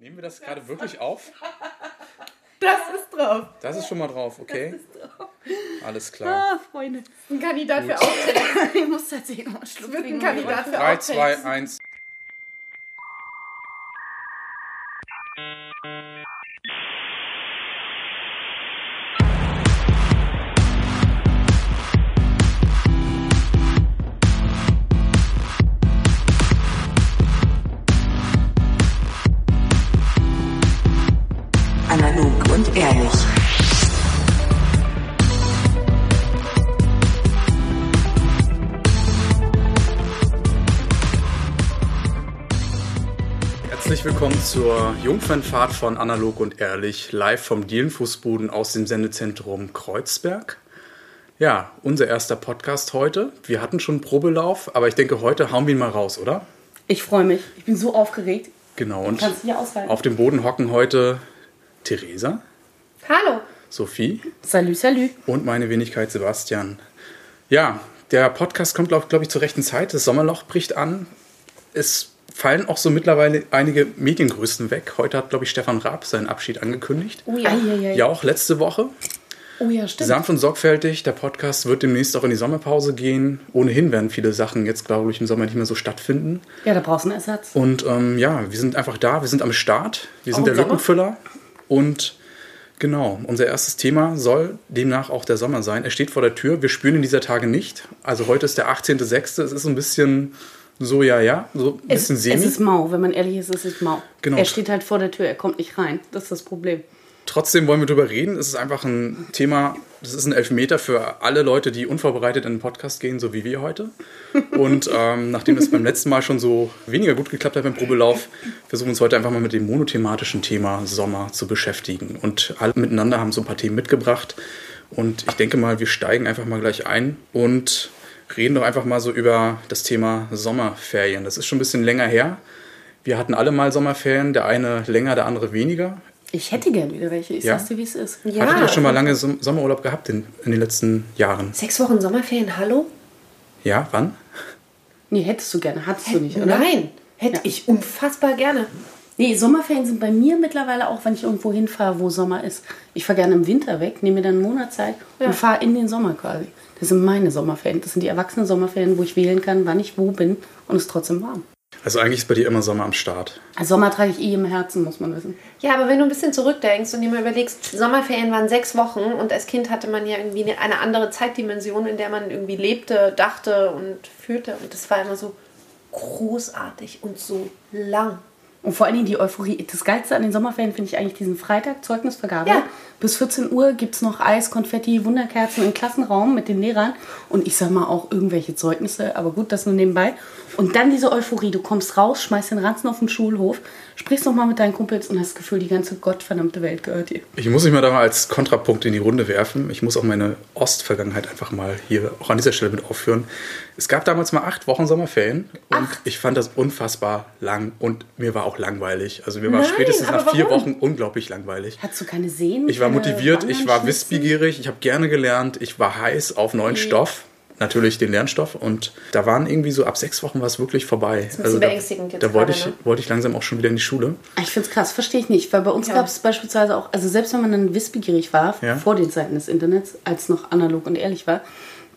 Nehmen wir das gerade wirklich auf? Das ist drauf. Das ist schon mal drauf, okay? Alles klar. Ah, Freunde. Ein Kandidat Gut. für Outtakes. Ich muss tatsächlich noch einen Schluck wird ein. Kandidat für 3, Outtakes. 2, 1. zur Jungfernfahrt von Analog und Ehrlich, live vom Dielenfußboden aus dem Sendezentrum Kreuzberg. Ja, unser erster Podcast heute. Wir hatten schon einen Probelauf, aber ich denke, heute hauen wir ihn mal raus, oder? Ich freue mich. Ich bin so aufgeregt. Genau, und Kannst du hier aushalten? auf dem Boden hocken heute Theresa, Hallo. Sophie Salü, salü. und meine Wenigkeit Sebastian. Ja, der Podcast kommt, glaube glaub ich, zur rechten Zeit. Das Sommerloch bricht an. Es fallen auch so mittlerweile einige Mediengrößen weg. Heute hat, glaube ich, Stefan Raab seinen Abschied angekündigt. Oh ja. Eieiei. Ja, auch letzte Woche. Oh ja, stimmt. Sanft und sorgfältig. Der Podcast wird demnächst auch in die Sommerpause gehen. Ohnehin werden viele Sachen jetzt, glaube ich, im Sommer nicht mehr so stattfinden. Ja, da brauchst du einen Ersatz. Und ähm, ja, wir sind einfach da. Wir sind am Start. Wir sind Auch der? Lückenfüller. Und genau, unser erstes Thema soll demnach auch der Sommer sein. Er steht vor der Tür. Wir spüren ihn dieser Tage nicht. Also heute ist der 18.06. Es ist so ein bisschen so, ja, ja, so ein Es, bisschen es semi. ist mau, wenn man ehrlich ist, es ist mau. Genau. Er steht halt vor der Tür, er kommt nicht rein. Das ist das Problem. Trotzdem wollen wir drüber reden. Es ist einfach ein Thema, das ist ein Elfmeter für alle Leute, die unvorbereitet in den Podcast gehen, so wie wir heute. Und ähm, nachdem es beim letzten Mal schon so weniger gut geklappt hat beim Probelauf, versuchen wir uns heute einfach mal mit dem monothematischen Thema Sommer zu beschäftigen. Und alle miteinander haben so ein paar Themen mitgebracht. Und ich denke mal, wir steigen einfach mal gleich ein und reden doch einfach mal so über das Thema Sommerferien. Das ist schon ein bisschen länger her. Wir hatten alle mal Sommerferien, der eine länger, der andere weniger. Ich hätte gern wieder welche. Ich Ja? sag's dir, wie es ist. Ja. Hattet ihr schon mal lange Som- Sommerurlaub gehabt in, in den letzten Jahren? Sechs Wochen Sommerferien, hallo? Ja, wann? Nee, hättest du gerne. Hattest du nicht, oder? Nein. Hätte Ja. ich unfassbar gerne. Nee, Sommerferien sind bei mir mittlerweile auch, wenn ich irgendwo hinfahre, wo Sommer ist. Ich fahre gerne im Winter weg, nehme mir dann einen Monat Zeit Ja. und fahre in den Sommer quasi. Das sind meine Sommerferien. Das sind die erwachsenen Sommerferien, wo ich wählen kann, wann ich wo bin und es ist trotzdem warm. Also eigentlich ist bei dir immer Sommer am Start. Also Sommer trage ich eh im Herzen, muss man wissen. Ja, aber wenn du ein bisschen zurückdenkst und dir mal überlegst, Sommerferien waren sechs Wochen und als Kind hatte man ja irgendwie eine- eine andere Zeitdimension, in der man irgendwie lebte, dachte und fühlte. Und das war immer so großartig und so lang. Und vor allen Dingen die Euphorie. Das Geilste an den Sommerferien finde ich eigentlich diesen Freitag, Zeugnisvergabe. Ja. Bis 14 Uhr gibt es noch Eis, Konfetti, Wunderkerzen im Klassenraum mit den Lehrern. Und ich sag mal auch irgendwelche Zeugnisse, aber gut, das nur nebenbei. Und dann diese Euphorie. Du kommst raus, schmeißt den Ranzen auf den Schulhof, sprichst noch mal mit deinen Kumpels und hast das Gefühl, die ganze gottverdammte Welt gehört dir. Ich muss mich mal da mal als Kontrapunkt in die Runde werfen. Ich muss auch meine Ostvergangenheit einfach mal hier auch an dieser Stelle mit aufführen. Es gab damals mal acht Wochen Sommerferien und ich fand das unfassbar lang und mir war auch langweilig. Also mir war Nein, spätestens nach vier warum? Wochen unglaublich langweilig. Hattest du keine Seen? Ich war motiviert, ich war wissbegierig, ich habe gerne gelernt, ich war heiß auf neuen Stoff, natürlich den Lernstoff und da waren irgendwie so ab sechs Wochen war es wirklich vorbei. Also ein bisschen da, beängstigend jetzt da wollte gerade, ich, ne? wollte ich langsam auch schon wieder in die Schule. Ich finde es krass, verstehe ich nicht. Weil bei uns Ja. gab es beispielsweise auch, also selbst wenn man dann wissbegierig war, Ja. vor den Zeiten des Internets, als noch analog und ehrlich war,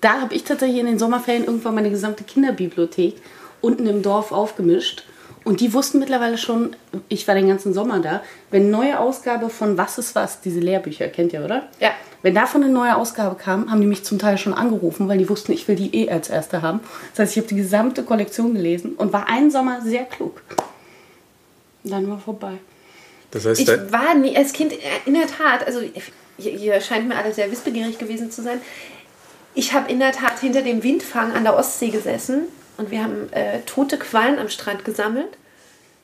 da habe ich tatsächlich in den Sommerferien irgendwann meine gesamte Kinderbibliothek unten im Dorf aufgemischt. Und die wussten mittlerweile schon, ich war den ganzen Sommer da, wenn neue Ausgabe von Was ist was, diese Lehrbücher, kennt ihr, oder? Ja. Wenn davon eine neue Ausgabe kam, haben die mich zum Teil schon angerufen, weil die wussten, ich will die eh als Erste haben. Das heißt, ich habe die gesamte Kollektion gelesen und war einen Sommer sehr klug. Dann war vorbei. Das heißt, Ich war nie als Kind äh, in der Tat, also ihr, scheint mir alle sehr wissbegierig gewesen zu sein. Ich habe in der Tat hinter dem Windfang an der Ostsee gesessen und wir haben äh, tote Quallen am Strand gesammelt,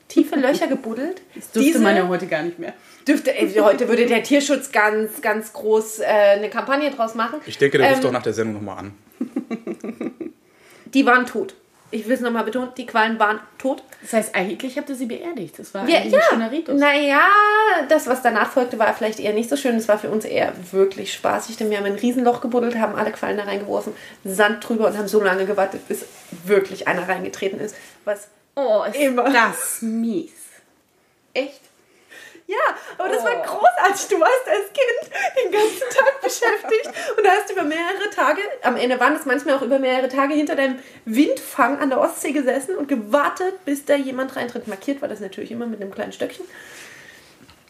tiefe Löcher gebuddelt. Dürfte man ja heute gar nicht mehr. Dürfte, heute würde der Tierschutz ganz, ganz groß äh, eine Kampagne draus machen. ich denke, der ruft Ähm, doch nach der Sendung nochmal an. Die waren tot. Ich will es nochmal betonen, die Quallen waren tot. Das heißt, eigentlich habt ihr sie beerdigt. Das war Ja, eigentlich ja. ein schöner Ritus. Naja, das, was danach folgte, war vielleicht eher nicht so schön. Es war für uns eher wirklich spaßig, denn wir haben ein Riesenloch gebuddelt, haben alle Quallen da reingeworfen, Sand drüber und haben so lange gewartet, bis wirklich einer reingetreten ist. Was Oh, ist Immer. das mies. echt? Und das war großartig. Du warst als Kind den ganzen Tag beschäftigt und hast über mehrere Tage, am Ende waren es manchmal auch über mehrere Tage, hinter deinem Windfang an der Ostsee gesessen und gewartet, bis da jemand reintritt. Markiert war das natürlich immer mit einem kleinen Stöckchen.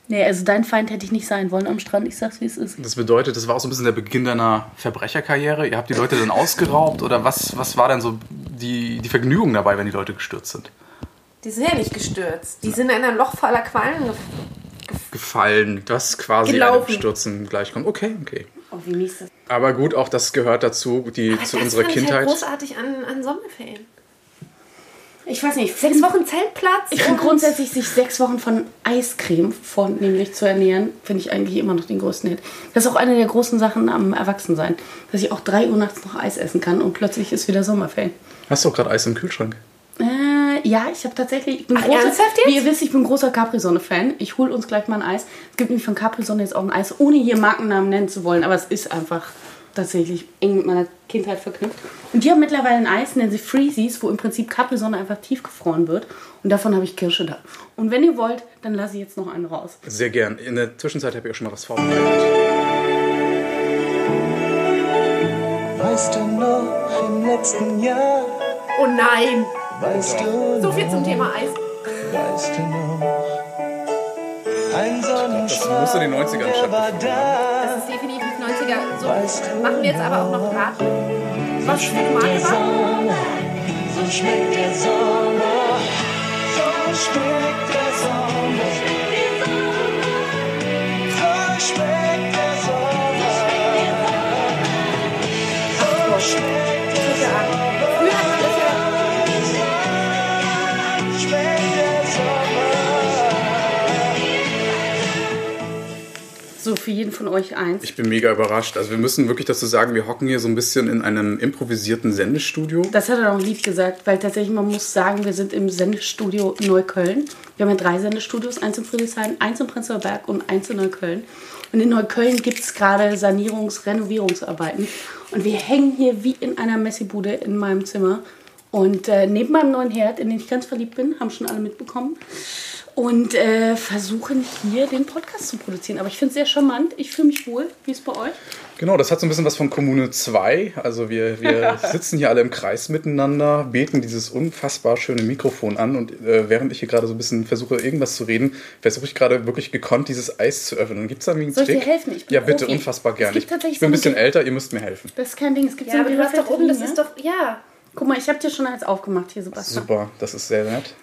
Nee, also dein Feind hätte ich nicht sein wollen am Strand. Ich sag's, wie es ist. Das bedeutet, das war auch so ein bisschen der Beginn deiner Verbrecherkarriere. Ihr habt die Leute dann ausgeraubt oder was, was war denn so die, die Vergnügung dabei, wenn die Leute gestürzt sind? Die sind ja nicht gestürzt. Die sind in ein Loch voller Quallen gef Gefallen, das quasi Gelaufen. einem Stürzen gleichkommt. Okay, okay. Oh, wie mies das. Aber gut, auch das gehört dazu, die, Aber zu das unserer fand ich Kindheit. Halt großartig an, an Sommerferien. Ich weiß nicht, Sechs Wochen Zeltplatz. Ich finde und- grundsätzlich, sich sechs Wochen von Eiscreme vornehmlich zu ernähren, finde ich eigentlich immer noch den größten Hit. Das ist auch eine der großen Sachen am Erwachsensein, dass ich auch drei Uhr nachts noch Eis essen kann und plötzlich ist wieder Sommerferien. Hast du auch gerade Eis im Kühlschrank? Äh, ja, ich habe tatsächlich. Ich bin Ach, großer, ernsthaft jetzt? Wie ihr wisst, ich bin großer Capri-Sonne-Fan. Ich hole uns gleich mal ein Eis. Es gibt nämlich von Capri-Sonne jetzt auch ein Eis, ohne hier Markennamen nennen zu wollen, aber es ist einfach tatsächlich eng mit meiner Kindheit verknüpft. Und die haben mittlerweile ein Eis, nennen sie Freezies, wo im Prinzip Capri-Sonne einfach tiefgefroren wird. Und davon habe ich Kirsche da. Und wenn ihr wollt, dann lasse ich jetzt noch einen raus. Sehr gern. In der Zwischenzeit habe ich auch schon mal was vorbereitet. Weißt du noch im letzten Jahr? Oh nein. Weißt du So viel zum Thema Eis. Weißt du noch? Ein Sonnenstrahl, muss in den 90ern der war da. Das ist definitiv 90er. So machen wir jetzt aber auch noch Rat. Was für eine Der Marke war? Sommer, so schmeckt der Sommer. So schmeckt der Sommer. So schmeckt der Sommer. So schmeckt der Früher So, für jeden von euch eins. Ich bin mega überrascht. Also wir müssen wirklich dazu sagen, wir hocken hier so ein bisschen in einem improvisierten Sendestudio. Das hat er auch lieb gesagt, weil tatsächlich man muss sagen, wir sind im Sendestudio Neukölln. Wir haben ja drei Sendestudios, eins in Friedrichshain, eins in Prenzlauer Berg und eins in Neukölln. Und in Neukölln gibt es gerade Sanierungs-, Renovierungsarbeiten. Und wir hängen hier wie in einer Messibude in meinem Zimmer. Und äh, neben meinem neuen Herd, in den ich ganz verliebt bin, haben schon alle mitbekommen. Und äh, versuchen hier den Podcast zu produzieren. Aber ich finde es sehr charmant. Ich fühle mich wohl. Wie ist es bei euch? Genau, das hat so ein bisschen was von Kommune 2. Also wir, wir sitzen hier alle im Kreis miteinander, beten dieses unfassbar schöne Mikrofon an und äh, während ich hier gerade so ein bisschen versuche, irgendwas zu reden, versuche ich gerade wirklich gekonnt, dieses Eis zu öffnen. Gibt es da irgendwie einen Soll ich Trick? dir helfen? Ich bin ja, bitte, Profi. unfassbar gerne. Ich, ich bin ein so bisschen eine- älter, ihr müsst mir helfen. Das ist kein Ding. Es gibt Ja, so aber du hast doch oben, das ist doch, ja. Guck mal, ich habe dir schon eins aufgemacht hier, Sebastian. Super, das ist sehr nett.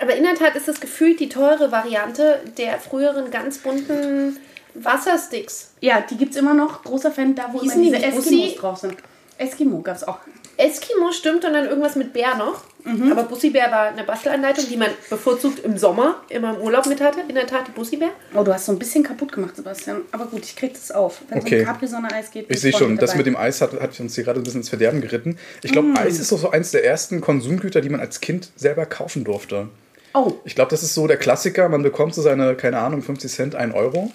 Aber in der Tat ist das gefühlt die teure Variante der früheren ganz bunten Wassersticks. Ja, die gibt's immer noch. Großer Fan, da wo immer Hießen die diese nicht Eskimos Bussi? drauf sind. Eskimo gab's auch. Eskimo stimmt und dann irgendwas mit Bär noch. Aber Bussi-Bär war eine Bastelanleitung, die man bevorzugt im Sommer immer im Urlaub mit hatte. In der Tat die Bussi-Bär. Oh, du hast so ein bisschen kaputt gemacht, Sebastian. Aber gut, ich krieg das auf. Wenn es Okay. um Capri-Sonne-Eis geht, Ich sehe schon, das mit dem Eis hat, hat uns hier gerade ein bisschen ins Verderben geritten. Ich glaube, Mm. Eis ist doch so eins der ersten Konsumgüter, die man als Kind selber kaufen durfte. Oh, Ich glaube, das ist so der Klassiker. Man bekommt so seine, keine Ahnung, 50 Cent, 1 Euro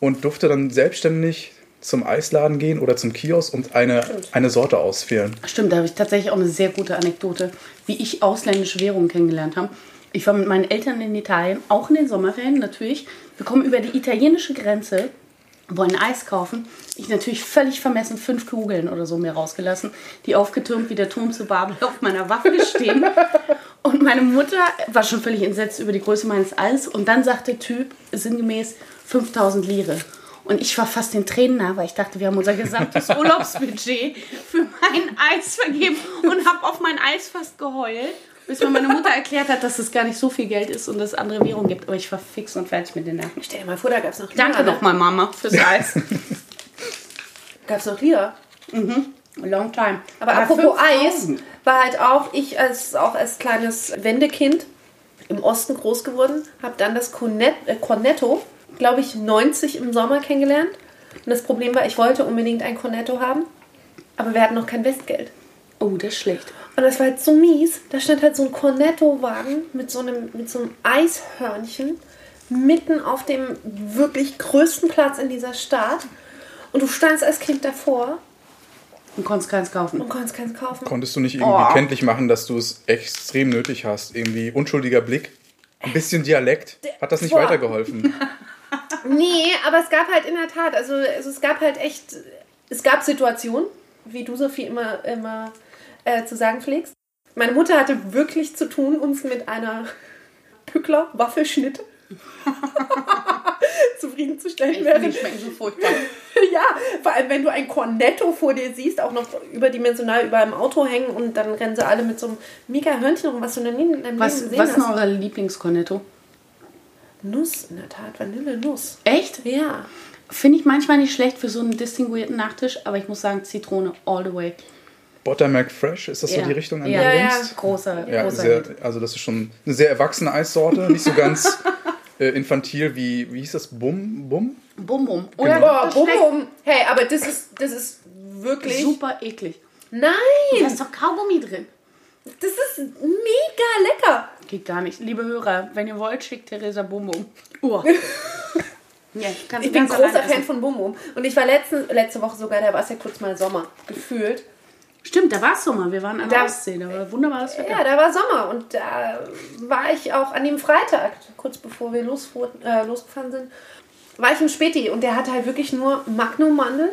und durfte dann selbstständig zum Eisladen gehen oder zum Kiosk und eine, eine Sorte auswählen. stimmt, da habe ich tatsächlich auch eine sehr gute Anekdote, wie ich ausländische Währungen kennengelernt habe. Ich war mit meinen Eltern in Italien, auch in den Sommerferien natürlich. Wir kommen über die italienische Grenze, wollen Eis kaufen. Ich natürlich völlig vermessen fünf Kugeln oder so mir rausgelassen, die aufgetürmt wie der Turm zu Babel auf meiner Waffel stehen. Und meine Mutter war schon völlig entsetzt über die Größe meines Eis. Und dann sagt der Typ sinngemäß 5000 Lire. Und ich war fast den Tränen nah, weil ich dachte, wir haben unser gesamtes Urlaubsbudget für mein Eis vergeben und habe auf mein Eis fast geheult, bis mir meine Mutter erklärt hat, dass es gar nicht so viel Geld ist und es andere Währung gibt. Aber ich war fix und fertig mit den Nerven. Stell dir mal vor, da gab es noch Lira. Danke nochmal, Mama, fürs Eis. Gab es noch Lira. Long time. Aber Aber apropos 5000. Eis, war halt auch ich als auch als kleines Wendekind im Osten groß geworden, habe dann das Cornet, äh, Cornetto, glaube ich, 90 im Sommer kennengelernt. Und das Problem war, ich wollte unbedingt ein Cornetto haben, aber wir hatten noch kein Westgeld. Oh, das ist schlecht. Und das war halt so mies. Da stand halt so ein Cornetto-Wagen mit, so einem- mit so einem Eishörnchen mitten auf dem wirklich größten Platz in dieser Stadt. Und du standst als Kind davor Und konntest keins kaufen. und konntest keins kaufen. Konntest du nicht irgendwie Oh. kenntlich machen, dass du es extrem nötig hast? Irgendwie unschuldiger Blick, ein bisschen Dialekt. Hat das nicht Boah. weitergeholfen? Nee, aber es gab halt in der Tat, also, also es gab halt echt, es gab Situationen, wie du Sophie immer, immer äh, zu sagen pflegst. Meine Mutter hatte wirklich zu tun, uns mit einer Pückler Waffelschnitt zufriedenzustellen. Finde, die schmecken so furchtbar. ja, vor allem wenn du ein Cornetto vor dir siehst, auch noch überdimensional über einem Auto hängen und dann rennen sie alle mit so einem mega Hörnchen rum, was du noch nie in deinem Leben Was, gesehen was ist denn hast. eure Lieblingscornetto? Nuss, in der Tat, Vanillenuss. Echt? Ja. Finde ich manchmal nicht schlecht für so einen distinguierten Nachtisch, aber ich muss sagen, Zitrone all the way. Buttermilk Fresh, ist das so Ja. die Richtung, an Ja, der du ja. denkst? Großer, Ja, großer sehr, also das ist schon eine sehr erwachsene Eissorte, nicht so ganz äh, infantil wie, wie hieß das, Bum, Bum? Bum Bum. Genau. Oder Boah, das bum, bum. Hey, aber das ist, das ist wirklich. super eklig. Nein, Da ist doch Kaugummi drin. das ist mega lecker. Geht gar nicht. Liebe Hörer, wenn ihr wollt, schickt Theresa Bum Bum. Uah. ja, Ich bin großer Fan von Bum Bum. Und ich war letzte, letzte Woche sogar, da war es ja kurz mal Sommer, gefühlt. Stimmt, da war es Sommer. Wir waren an der Da- Ostsee. Da war wunderbares Wetter. Ja, da war Sommer und da war ich auch an dem Freitag, kurz bevor wir losfuhr, äh, losgefahren sind, war ich im Späti und der hatte halt wirklich nur Magnum-Mandel,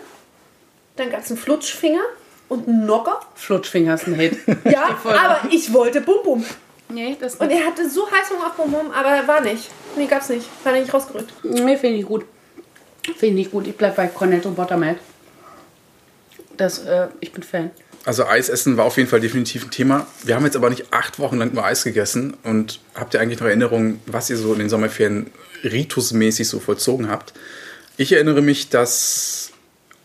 dann gab es einen Flutschfinger und einen Nocker. Flutschfinger ist ein Hit. Ja, aber ich wollte Bum Bum. nee, das Und er hatte so heiß Hunger auf Bum Bum, aber war nicht. Nee, gab's nicht. War nicht rausgerückt. Nee, finde ich gut. Finde ich gut. Ich bleibe bei Cornetto Buttermilk. Das, äh, ich bin Fan. Also Eisessen war auf jeden Fall definitiv ein Thema. Wir haben jetzt aber nicht acht Wochen lang nur Eis gegessen. Und habt ihr eigentlich noch Erinnerungen, was ihr so in den Sommerferien ritusmäßig so vollzogen habt? Ich erinnere mich, dass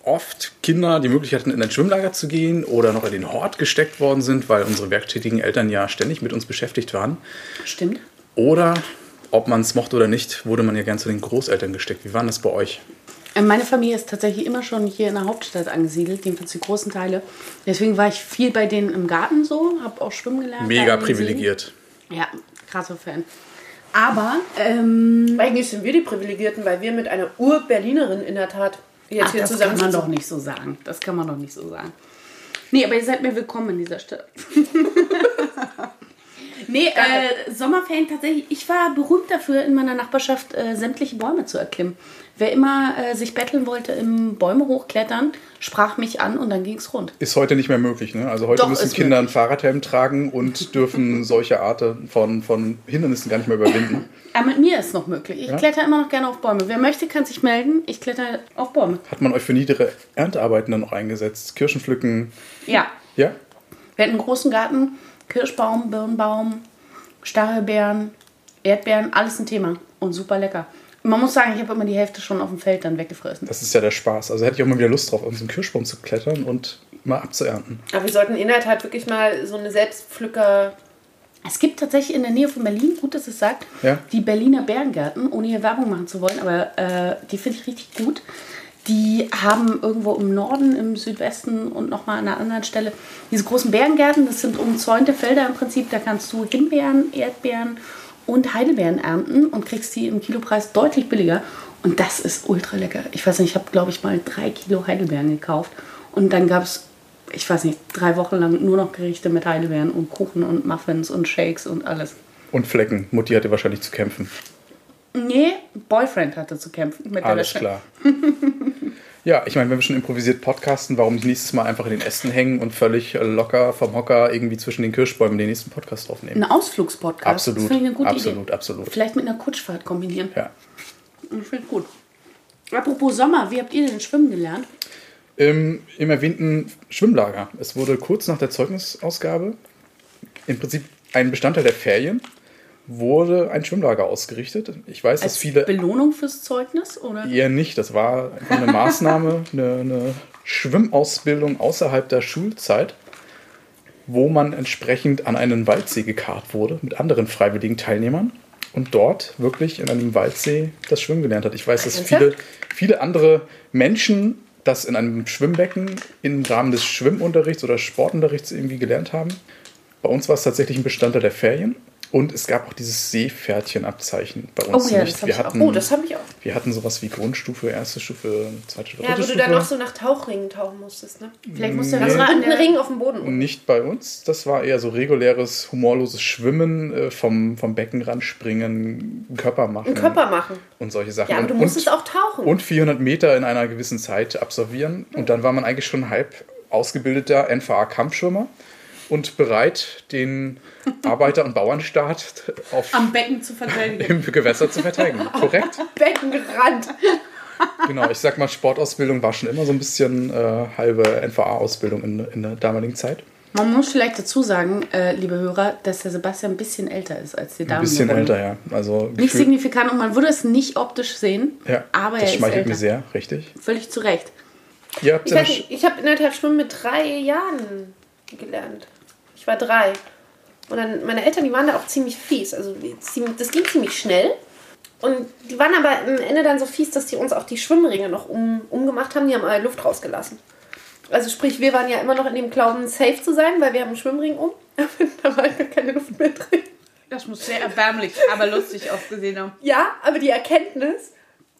oft Kinder die Möglichkeit hatten, in ein Schwimmlager zu gehen oder noch in den Hort gesteckt worden sind, weil unsere werktätigen Eltern ja ständig mit uns beschäftigt waren. Stimmt. Oder, ob man es mochte oder nicht, wurde man ja gern zu den Großeltern gesteckt. Wie war das bei euch? Äh, Meine Familie ist tatsächlich immer schon hier in der Hauptstadt angesiedelt, jedenfalls die großen Teile. Deswegen war ich viel bei denen im Garten so, habe auch schwimmen gelernt. Mega privilegiert. Ja, krasser Fan. Aber, ähm, Eigentlich sind wir die Privilegierten, weil wir mit einer Ur-Berlinerin in der Tat jetzt ach, hier das zusammen kann man doch nicht so sagen. Das kann man doch nicht so sagen. Nee, aber ihr seid mir willkommen in dieser Stadt. nee, äh, Sommerferien tatsächlich. Ich war berühmt dafür, in meiner Nachbarschaft äh, sämtliche Bäume zu erklimmen. Wer immer äh, sich betteln wollte im Bäume hochklettern, sprach mich an und dann ging's rund. Ist heute nicht mehr möglich. Ne? Also heute Doch, müssen Kinder einen möglich. Fahrradhelm tragen und dürfen solche Arten von, von Hindernissen gar nicht mehr überwinden. Aber mit mir ist noch möglich. Ich Ja? kletter immer noch gerne auf Bäume. Wer möchte, kann sich melden. Ich kletter auf Bäume. Hat man euch für niedere Erntearbeiten dann noch eingesetzt? Kirschen pflücken? Ja, Ja? Wir hatten einen großen Garten, Kirschbaum, Birnbaum, Stachelbeeren, Erdbeeren, alles ein Thema und super lecker. Man muss sagen, ich habe immer die Hälfte schon auf dem Feld dann weggefressen. Das ist ja der Spaß. Also hätte ich auch mal wieder Lust drauf, auf so einen Kirschbaum zu klettern und mal abzuernten. Aber wir sollten in der Tat wirklich mal so eine Selbstpflücker... Es gibt tatsächlich in der Nähe von Berlin, gut, dass es sagt, Ja. die Berliner Bärengärten, ohne hier Werbung machen zu wollen, aber äh, die finde ich richtig gut. Die haben irgendwo im Norden, im Südwesten und nochmal an einer anderen Stelle diese großen Bärengärten. Das sind umzäunte Felder im Prinzip. Da kannst du Himbeeren, Erdbeeren und Heidelbeeren ernten und kriegst die im Kilopreis deutlich billiger. Und das ist ultra lecker. Ich weiß nicht, ich habe, glaube ich, mal drei Kilo Heidelbeeren gekauft. Und dann gab es, ich weiß nicht, drei Wochen lang nur noch Gerichte mit Heidelbeeren und Kuchen und Muffins und Shakes und alles. Und Flecken. Mutti hatte wahrscheinlich zu kämpfen. Nee, Boyfriend hatte zu kämpfen mit der Alles klar. ja, ich meine, wenn wir schon improvisiert podcasten, warum nicht nächstes Mal einfach in den Ästen hängen und völlig locker vom Hocker irgendwie zwischen den Kirschbäumen den nächsten Podcast aufnehmen? Ein Ausflugspodcast. Absolut, Das finde ich eine gute absolut, Idee. absolut. Vielleicht mit einer Kutschfahrt kombinieren. Ja. Ich finde gut. Apropos Sommer, wie habt ihr denn schwimmen gelernt? Im, Im erwähnten Schwimmlager. Es wurde kurz nach der Zeugnisausgabe, im Prinzip ein Bestandteil der Ferien, wurde ein Schwimmlager ausgerichtet. Ich weiß, dass Als viele Belohnung fürs Zeugnis? Oder? eher nicht. Das war eine Maßnahme, eine, eine Schwimmausbildung außerhalb der Schulzeit, wo man entsprechend an einen Waldsee gekarrt wurde mit anderen freiwilligen Teilnehmern und dort wirklich in einem Waldsee das Schwimmen gelernt hat. Ich weiß, dass viele, viele andere Menschen das in einem Schwimmbecken im Rahmen des Schwimmunterrichts oder Sportunterrichts irgendwie gelernt haben. Bei uns war es tatsächlich ein Bestandteil der Ferien. Und es gab auch dieses Seepferdchenabzeichen bei uns Oh ja, nicht. das hab wir, ich auch. hatten, Oh, das habe ich auch. wir hatten sowas wie Grundstufe, erste Stufe, zweite Stufe, Ja, wo du Stufe. dann noch so nach Tauchringen tauchen musstest, ne? Vielleicht musst du Nee. war an ein der Ring auf dem Boden. Nicht bei uns. Das war eher so reguläres, humorloses Schwimmen, äh, vom, vom Beckenrand springen, einen Körper machen. Einen Körper machen. Und solche Sachen. Ja, aber du und, musstest und, auch tauchen. Und 400 Meter in einer gewissen Zeit absolvieren. Und dann war man eigentlich schon halb ausgebildeter NVA-Kampfschwimmer und bereit, den Arbeiter- und Bauernstaat auf, am Becken zu verteidigen. im Gewässer zu verteidigen. Korrekt? Beckenrand. Genau, ich sag mal, Sportausbildung war schon immer so ein bisschen äh, halbe NVA-Ausbildung in, in der damaligen Zeit. Man muss vielleicht dazu sagen, äh, liebe Hörer, dass der Sebastian ein bisschen älter ist als die Damen. Ein bisschen unten. älter, ja. Also Nicht signifikant und man würde es nicht optisch sehen, Ja, aber das er ist schmeichelt älter. mir sehr, richtig. Völlig zu Recht. Ihr habt Ich ich habe in der Tat Schwimmen mit drei Jahren gelernt. War drei. Und dann, meine Eltern, die waren da auch ziemlich fies. Also das ging ziemlich schnell. Und die waren aber am Ende dann so fies, dass die uns auch die Schwimmringe noch um, umgemacht haben. Die haben alle Luft rausgelassen. Also sprich, wir waren ja immer noch in dem Glauben, safe zu sein, weil wir haben einen Schwimmring um. da war gar keine Luft mehr drin. Das muss sehr erbärmlich, aber lustig ausgesehen haben. Ja, aber die Erkenntnis,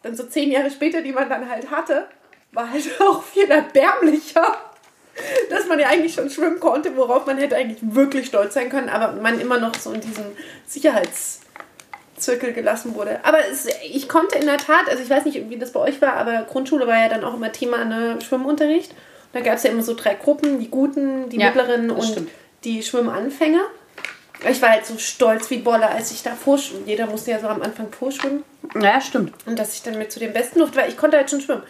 dann so zehn Jahre später, die man dann halt hatte, war halt auch viel erbärmlicher. Dass man ja eigentlich schon schwimmen konnte, worauf man hätte eigentlich wirklich stolz sein können, aber man immer noch so in diesem Sicherheitszirkel gelassen wurde. Aber es, ich konnte in der Tat, also ich weiß nicht, wie das bei euch war, aber Grundschule war ja dann auch immer Thema ne, Schwimmunterricht. Da gab es ja immer so drei Gruppen, die Guten, die Ja, Mittleren und stimmt. die Schwimmanfänger. Ich war halt so stolz wie Bolle, als ich da vorschwimmen. Jeder musste ja so am Anfang vorschwimmen. Ja, stimmt. Und dass ich dann mit zu den Besten durfte, weil ich konnte halt schon schwimmen.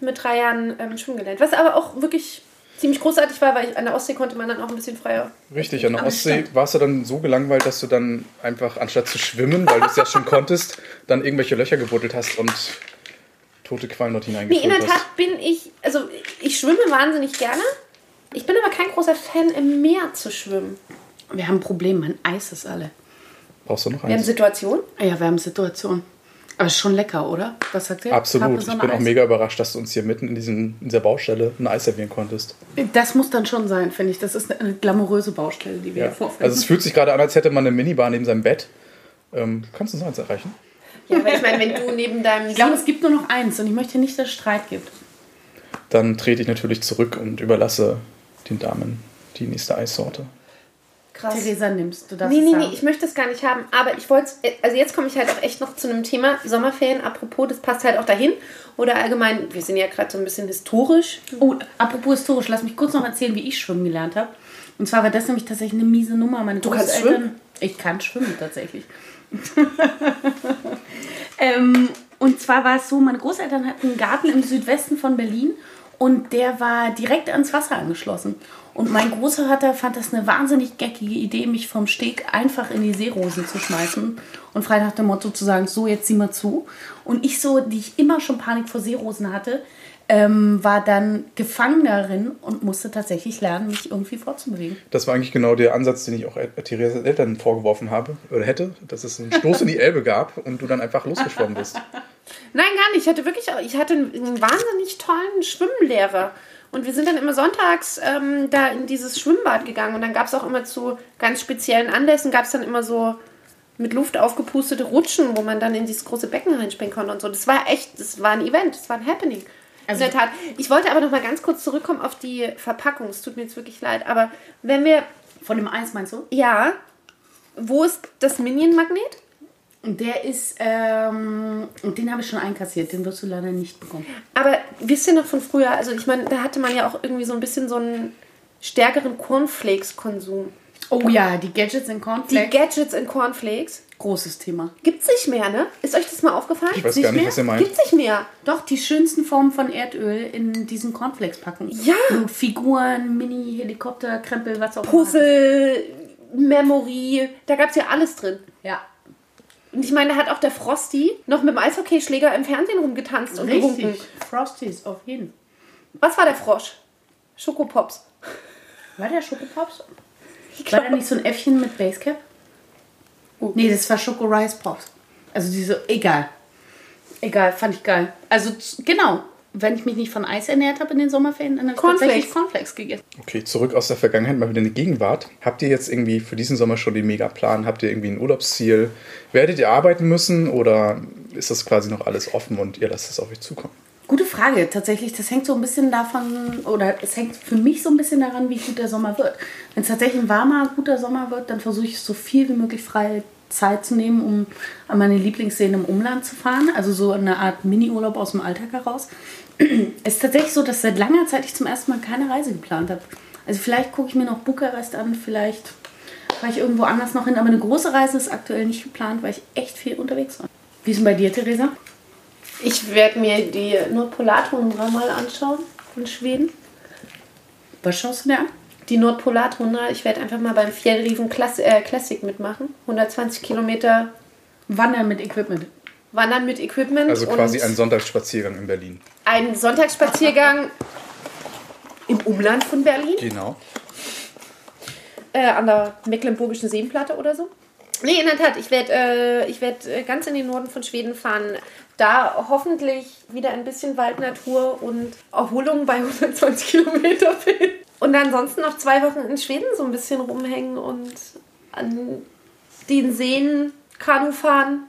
Mit drei Jahren ähm, schwimmen gelernt. Was aber auch wirklich ziemlich großartig war, weil ich, an der Ostsee konnte man dann auch ein bisschen freier. Richtig, an der Ostsee stimmt. warst du dann so gelangweilt, dass du dann einfach, anstatt zu schwimmen, weil du es ja schon konntest, dann irgendwelche Löcher gebuddelt hast und tote Quallen dort Nee, hineingefüllt in der hast. Tat bin ich, also ich schwimme wahnsinnig gerne. Ich bin aber kein großer Fan, im Meer zu schwimmen. Wir haben ein Problem, mein Eis ist alle. Brauchst du noch Wir haben eins? Situationen. Ja, wir haben Situation. Aber ist schon lecker, oder? Was sagt ihr? Absolut. Ich bin auch mega überrascht, dass du uns hier mitten in, diesem, in dieser Baustelle ein Eis servieren konntest. Das muss dann schon sein, finde ich. Das ist eine glamouröse Baustelle, die wir Ja. hier vorfinden. Also es fühlt sich gerade an, als hätte man eine Minibar neben seinem Bett. Ähm, kannst du noch eins erreichen? Ja, aber ich meine, wenn du neben deinem ich glaube, es gibt nur noch eins und ich möchte nicht, dass es Streit gibt. Dann trete ich natürlich zurück und überlasse den Damen die nächste Eissorte. Krass. Theresa nimmst, du darfst Nee, nee, nee, ich möchte es gar nicht haben. Aber ich wollte also jetzt komme ich halt auch echt noch zu einem Thema Sommerferien. Apropos, das passt halt auch dahin. Oder allgemein, wir sind ja gerade so ein bisschen historisch. Oh, apropos historisch, lass mich kurz noch erzählen, wie ich schwimmen gelernt habe. Und zwar war das nämlich tatsächlich eine miese Nummer. Meine Du kannst schwimmen? Ich kann schwimmen tatsächlich. ähm, und zwar war es so, meine Großeltern hatten einen Garten im Südwesten von Berlin und der war direkt ans Wasser angeschlossen. Und mein Großvater fand das eine wahnsinnig geckige Idee, mich vom Steg einfach in die Seerosen zu schmeißen und frei nach dem Motto zu sagen, so jetzt sieh mal zu. Und ich so, die ich immer schon Panik vor Seerosen hatte, ähm, war dann gefangen darin und musste tatsächlich lernen, mich irgendwie fortzubewegen. Das war eigentlich genau der Ansatz, den ich auch Theresas Eltern vorgeworfen habe oder hätte, dass es einen Stoß in die Elbe gab und du dann einfach losgeschwommen bist. Nein, gar nicht. Ich hatte wirklich, ich hatte einen wahnsinnig tollen Schwimmlehrer. Und wir sind dann immer sonntags ähm, da in dieses Schwimmbad gegangen. Und dann gab es auch immer zu ganz speziellen Anlässen, gab es dann immer so mit Luft aufgepustete Rutschen, wo man dann in dieses große Becken reinspringen konnte und so. Das war echt, das war ein Event, das war ein Happening. Also- in der Tat. Ich wollte aber noch mal ganz kurz zurückkommen auf die Verpackung. Es tut mir jetzt wirklich leid. Aber wenn wir, Von dem Eis meinst du? ja, wo ist das Minion-Magnet? Und der ist, ähm, und den habe ich schon einkassiert, den wirst du leider nicht bekommen. Aber wisst ihr noch von früher, also ich meine, da hatte man ja auch irgendwie so ein bisschen so einen stärkeren Cornflakes-Konsum. Oh ja, die Gadgets in Die Cornflakes. Gadgets in Cornflakes. Großes Thema. Gibt's nicht mehr, ne? Ist euch das mal aufgefallen? Ich weiß nicht gar nicht, mehr? was ihr meint. Gibt's nicht mehr. Doch, die schönsten Formen von Erdöl in diesen Cornflakes packen. Ja. Und Figuren, Mini-Helikopter, Krempel, was auch immer. Puzzle, Memory, da gab's ja alles drin. Ja. Und ich meine, da hat auch der Frosty noch mit dem Eishockeyschläger im Fernsehen rumgetanzt und gewunken. Richtig. Frosties, auf jeden. Was war der Frosch? Schokopops. War der Schokopops? War da nicht so ein Äffchen mit Basecap? Nee, das war Schoko Rice Pops. Also diese, egal. Egal, fand ich geil. Also genau, wenn ich mich nicht von Eis ernährt habe in den Sommerferien, dann habe ich Cornflakes. tatsächlich Cornflakes gegessen. Okay, zurück aus der Vergangenheit, mal wieder in die Gegenwart. Habt ihr jetzt irgendwie für diesen Sommer schon den Megaplan? Habt ihr irgendwie ein Urlaubsziel? Werdet ihr arbeiten müssen oder ist das quasi noch alles offen und ihr lasst es auf euch zukommen? Gute Frage. Tatsächlich, das hängt so ein bisschen davon, oder es hängt für mich so ein bisschen daran, wie gut der Sommer wird. Wenn es tatsächlich ein warmer, guter Sommer wird, dann versuche ich so viel wie möglich freie Zeit zu nehmen, um an meine Lieblingsseen im Umland zu fahren. Also so eine Art Mini-Urlaub aus dem Alltag heraus. Es ist tatsächlich so, dass seit langer Zeit ich zum ersten Mal keine Reise geplant habe. Also vielleicht gucke ich mir noch Bukarest an, vielleicht fahre ich irgendwo anders noch hin. Aber eine große Reise ist aktuell nicht geplant, weil ich echt viel unterwegs war. Wie ist denn bei dir, Theresa? Ich werde mir die Nordpolartundra mal anschauen in Schweden. Was schaust du dir an? Die Nordpolartundra, ich werde einfach mal beim Fjellriven Class äh, Classic mitmachen. 120 Kilometer Wandern mit Equipment. Wandern mit Equipment. Also quasi ein Sonntagsspaziergang in Berlin. ein Sonntagsspaziergang im Umland von Berlin. Genau. äh, an der Mecklenburgischen Seenplatte oder so. Nee, in der Tat, ich werde äh, ich werd äh, ganz in den Norden von Schweden fahren. Da hoffentlich wieder ein bisschen Waldnatur und Erholung bei 120 Kilometer bin. Und ansonsten noch zwei Wochen in Schweden so ein bisschen rumhängen und an den Seen Kanu fahren,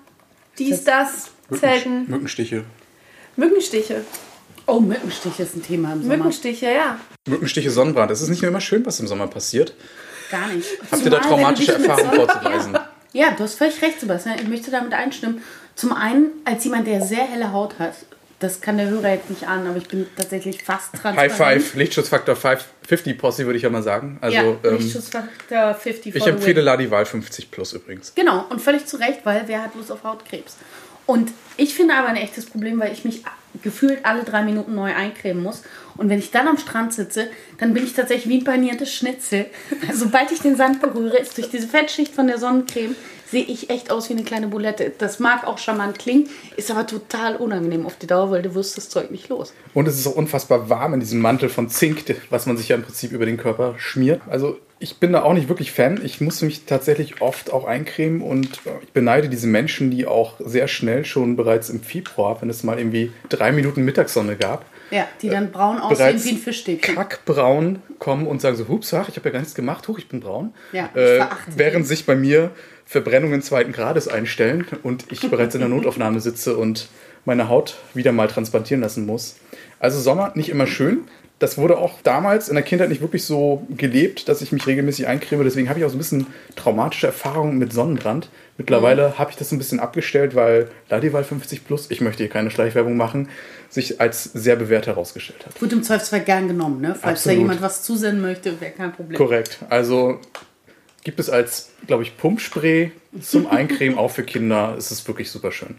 dies, das, Zelten, Mückenstiche. Mückenstiche. Oh, Mückenstich ist ein Thema im Sommer. Mückenstiche, ja. Mückenstiche, Sonnenbrand. Es ist nicht immer schön, was im Sommer passiert. Gar nicht. Habt ihr da traumatische Erfahrungen vorzuweisen? Ja, du hast völlig recht, Sebastian. Ich möchte damit einstimmen. Zum einen, als jemand, der sehr helle Haut hat, das kann der Hörer jetzt nicht ahnen, aber ich bin tatsächlich fast transparent. High Five, Lichtschutzfaktor 50 Posse würde ich ja mal sagen. Also ja, ähm, Lichtschutzfaktor 50 ich empfehle. Ladival 50 plus übrigens. Genau, und völlig zu Recht, weil wer hat Lust auf Hautkrebs? Und ich finde aber ein echtes Problem, weil ich mich gefühlt alle drei Minuten neu eincremen muss. Und wenn ich dann am Strand sitze, dann bin ich tatsächlich wie ein paniertes Schnitzel. Also, sobald ich den Sand berühre, ist durch diese Fettschicht von der Sonnencreme, sehe ich echt aus wie eine kleine Bulette. Das mag auch charmant klingen, ist aber total unangenehm auf die Dauer, weil du wirst das Zeug nicht los. Und es ist auch unfassbar warm in diesem Mantel von Zink, was man sich ja im Prinzip über den Körper schmiert. Also ich bin da auch nicht wirklich Fan. Ich muss mich tatsächlich oft auch eincremen und äh, ich beneide diese Menschen, die auch sehr schnell schon bereits im Februar, wenn es mal irgendwie drei Minuten Mittagssonne gab, Ja, die dann braun aussehen wie ein Fischstäbchen. kackbraun kommen und sagen so, hups, ach, ich habe ja gar nichts gemacht, huch, ich bin braun. Ja, ich äh, während sich bei mir Verbrennungen zweiten Grades einstellen und ich bereits in der Notaufnahme sitze und meine Haut wieder mal transplantieren lassen muss. Also Sommer nicht immer schön. Das wurde auch damals in der Kindheit nicht wirklich so gelebt, dass ich mich regelmäßig eincreme. Deswegen habe ich auch so ein bisschen traumatische Erfahrungen mit Sonnenbrand. Mittlerweile Mhm. habe ich das ein bisschen abgestellt, weil Ladival 50 Plus, ich möchte hier keine Schleichwerbung machen, sich als sehr bewährt herausgestellt hat. Wird im Zweifelsfall gern genommen, ne? Falls Absolut. da jemand was zusenden möchte, wäre kein Problem. Korrekt. Also gibt es als, glaube ich, Pumpspray zum Eincremen auch für Kinder. Es ist wirklich super schön.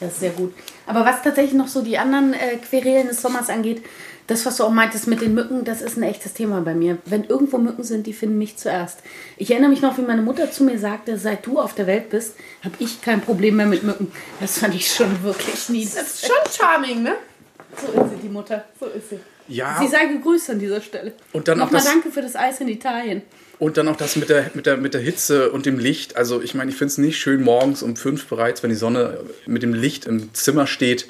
Das ist sehr gut. Aber was tatsächlich noch so die anderen äh, Querelen des Sommers angeht, das, was du auch meintest mit den Mücken, das ist ein echtes Thema bei mir. Wenn irgendwo Mücken sind, die finden mich zuerst. Ich erinnere mich noch, wie meine Mutter zu mir sagte, seit du auf der Welt bist, habe ich kein Problem mehr mit Mücken. Das fand ich schon wirklich niedlich. Das ist schon charming, ne? So ist sie, die Mutter. So ist sie. Ja. Sie sei gegrüßt an dieser Stelle. Und dann auch Nochmal das- danke für das Eis in Italien. Und dann auch das mit der, mit der, mit der Hitze und dem Licht. Also ich meine, ich finde es nicht schön, morgens um fünf bereits, wenn die Sonne mit dem Licht im Zimmer steht,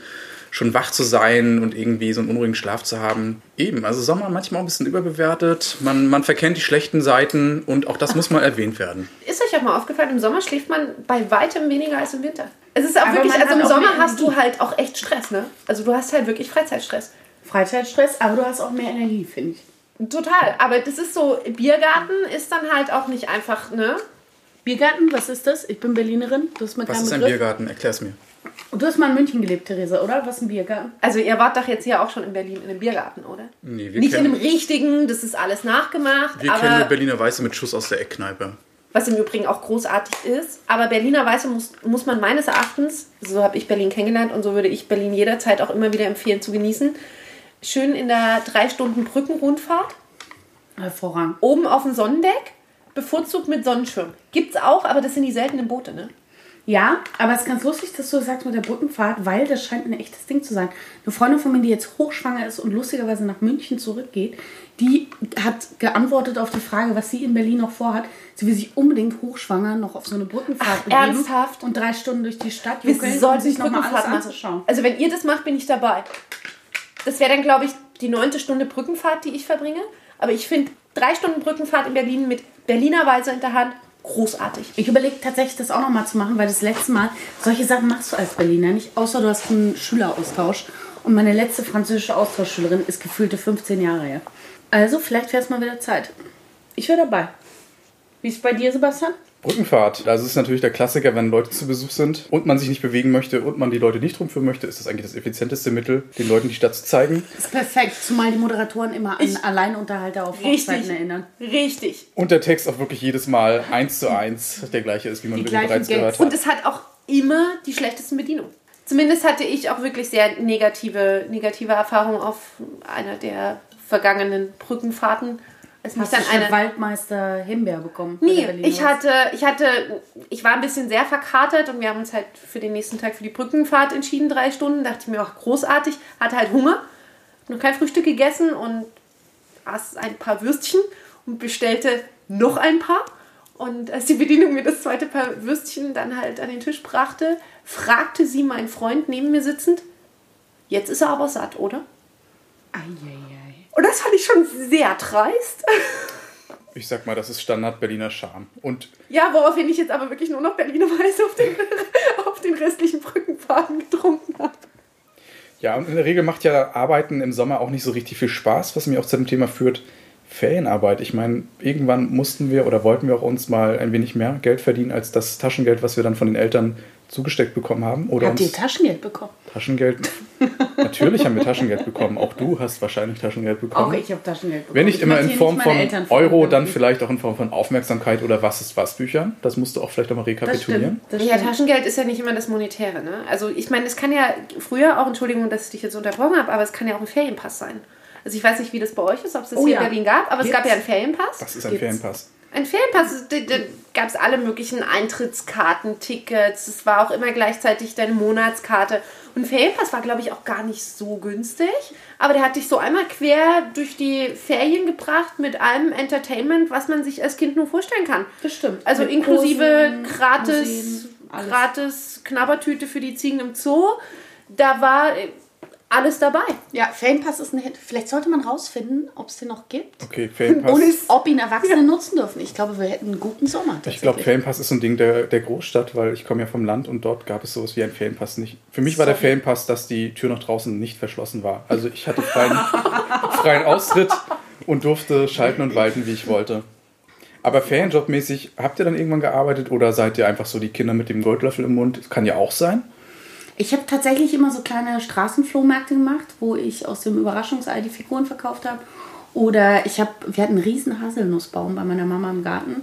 schon wach zu sein und irgendwie so einen unruhigen Schlaf zu haben. Eben, also Sommer manchmal auch ein bisschen überbewertet. Man, man verkennt die schlechten Seiten und auch das muss mal erwähnt werden. Ist euch auch mal aufgefallen, im Sommer schläft man bei weitem weniger als im Winter. Es ist auch Aber wirklich, also im Sommer hast du halt auch echt Stress, ne? Also du hast halt wirklich Freizeitstress. Freizeitstress, aber du hast auch mehr Energie, finde ich. Total, aber das ist so, Biergarten ist dann halt auch nicht einfach, ne? Biergarten, was ist das? Ich bin Berlinerin. Du hast mir Was ist ein Begriff. Biergarten? Erklär's mir. Du hast mal in München gelebt, Theresa, oder? Was ist ein Biergarten? Also ihr wart doch jetzt hier auch schon in Berlin in einem Biergarten, oder? Nee, wir nicht in kennen- einem richtigen, das ist alles nachgemacht, Wir kennen nur aber Berliner Weiße mit Schuss aus der Eckkneipe. was im Übrigen auch großartig ist. Aber Berliner Weiße muss, muss man meines Erachtens, so habe ich Berlin kennengelernt und so würde ich Berlin jederzeit auch immer wieder empfehlen zu genießen, schön in der drei Stunden Brückenrundfahrt Hervorragend. oben auf dem Sonnendeck, bevorzugt mit Sonnenschirm. Gibt's auch, aber das sind die seltenen Boote, ne? Ja, aber es ist ganz lustig, dass du das sagst mit der Brückenfahrt, weil das scheint ein echtes Ding zu sein. Eine Freundin von mir, die jetzt hochschwanger ist und lustigerweise nach München zurückgeht, die hat geantwortet auf die Frage, was sie in Berlin noch vorhat. Sie will sich unbedingt hochschwanger noch auf so eine Brückenfahrt Ach, begeben ernsthaft? und drei Stunden durch die Stadt Wir sollten sich nochmal alles machen. anzuschauen. Also wenn ihr das macht, bin ich dabei. Das wäre dann, glaube ich, die neunte Stunde Brückenfahrt, die ich verbringe. Aber ich finde drei Stunden Brückenfahrt in Berlin mit Berliner Weise in der Hand großartig. Ich überlege tatsächlich, das auch nochmal zu machen, weil das letzte Mal, solche Sachen machst du als Berliner nicht, außer du hast einen Schüleraustausch. Und meine letzte französische Austauschschülerin ist gefühlte 15 Jahre her. Also, vielleicht wäre es mal wieder Zeit. Ich wäre dabei. Wie ist es bei dir, Sebastian? Brückenfahrt. Also es ist natürlich der Klassiker, wenn Leute zu Besuch sind und man sich nicht bewegen möchte und man die Leute nicht rumführen möchte, ist das eigentlich das effizienteste Mittel, den Leuten die Stadt zu zeigen. Ist perfekt, zumal die Moderatoren immer an Alleinunterhalter auf Hochzeiten erinnern. Richtig. Und der Text auch wirklich jedes Mal eins zu eins der gleiche ist, wie man bereits Gags. gehört Und hat. es hat auch immer die schlechtesten Bedienungen. Zumindest hatte ich auch wirklich sehr negative, negative Erfahrungen auf einer der vergangenen Brückenfahrten. Es mich du dann eine, Waldmeister Himbeer bekommen? Nee, ich hatte, ich hatte, ich war ein bisschen sehr verkatert und wir haben uns halt für den nächsten Tag für die Brückenfahrt entschieden, drei Stunden. Dachte ich mir auch großartig, hatte halt Hunger, noch kein Frühstück gegessen und aß ein paar Würstchen und bestellte noch ein paar. Und als die Bedienung mir das zweite Paar Würstchen dann halt an den Tisch brachte, fragte sie meinen Freund neben mir sitzend, jetzt ist er aber satt, oder? Eieiei. Und das fand ich schon sehr dreist. Ich sag mal, das ist Standard Berliner Charme. Und Ja, woraufhin ich jetzt aber wirklich nur noch Berliner Weiß auf den, auf den restlichen Brückenfahrten getrunken habe. ja, und in der Regel macht ja Arbeiten im Sommer auch nicht so richtig viel Spaß, was mir auch zu dem Thema führt. Ferienarbeit. Ich meine, irgendwann mussten wir oder wollten wir auch uns mal ein wenig mehr Geld verdienen als das Taschengeld, was wir dann von den Eltern zugesteckt bekommen haben. Oder Habt ihr Taschengeld bekommen? Taschengeld. Natürlich haben wir Taschengeld bekommen. Auch du hast wahrscheinlich Taschengeld bekommen. Auch ich habe Taschengeld bekommen. Wenn nicht Ich immer in Form von Euro, dann vielleicht auch in Form von Aufmerksamkeit oder was ist was Büchern. Das musst du auch vielleicht auch mal Das rekapitulieren. stimmt. Das Ja. Taschengeld ist ja nicht immer das Monetäre. Ne? Also ich meine, es kann ja früher auch, Entschuldigung, dass ich dich jetzt unterbrochen habe, aber es kann ja auch ein Ferienpass sein. Also ich weiß nicht, wie das bei euch ist, ob es das Oh hier ja. in Berlin gab, aber es Gibt's? gab ja einen Ferienpass. Was ist ein Gibt's. Ferienpass? Ein Ferienpass, da, da gab es alle möglichen Eintrittskarten, Tickets, es war auch immer gleichzeitig deine Monatskarte. Und ein Ferienpass war, glaube ich, auch gar nicht so günstig, aber der hat dich so einmal quer durch die Ferien gebracht mit allem Entertainment, was man sich als Kind nur vorstellen kann. Das stimmt. Also Mit inklusive Kursen, gratis, Museen, gratis Knabbertüte für die Ziegen im Zoo. Da war äh, alles dabei. Ja, Ferienpass ist ein Hit. Vielleicht sollte man rausfinden, ob es den noch gibt. Okay, Ferienpass. Und ob ihn Erwachsene nutzen dürfen. Ich glaube, wir hätten einen guten Sommer. Ich glaube. Ferienpass ist so ein Ding der, der Großstadt, weil ich komme ja vom Land und dort gab es sowas wie einen Ferienpass nicht. Für mich war der Ferienpass, dass die Tür nach draußen nicht verschlossen war. Also ich hatte freien, freien Austritt und durfte schalten und walten, wie ich wollte. Aber Ferienjobmäßig, habt ihr dann irgendwann gearbeitet oder seid ihr einfach so die Kinder mit dem Goldlöffel im Mund? Kann ja auch sein. Ich habe tatsächlich immer so kleine Straßenflohmärkte gemacht, wo ich aus dem Überraschungsei die Figuren verkauft habe. Oder ich habe, wir hatten einen riesen Haselnussbaum bei meiner Mama im Garten.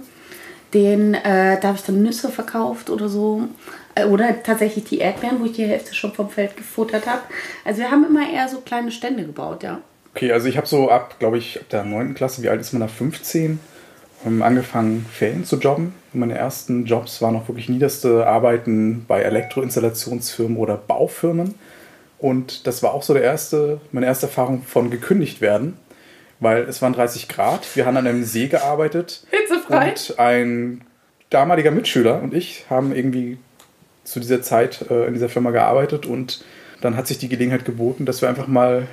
Den, äh, da habe ich dann Nüsse verkauft oder so. Äh, Oder tatsächlich die Erdbeeren, wo ich die Hälfte schon vom Feld gefuttert habe. Also wir haben immer eher so kleine Stände gebaut, ja. Okay, also ich habe so ab, glaube ich, ab der 9. Klasse, wie alt ist man da? 15, ähm, angefangen, Ferien zu jobben. Meine ersten Jobs waren auch wirklich niederste Arbeiten bei Elektroinstallationsfirmen oder Baufirmen. Und das war auch so der erste, meine erste Erfahrung von gekündigt werden, weil es waren 30 Grad. Wir haben an einem See gearbeitet. Hitzefrei. Und ein damaliger Mitschüler und ich haben irgendwie zu dieser Zeit äh, in dieser Firma gearbeitet und dann hat sich die Gelegenheit geboten, dass wir einfach mal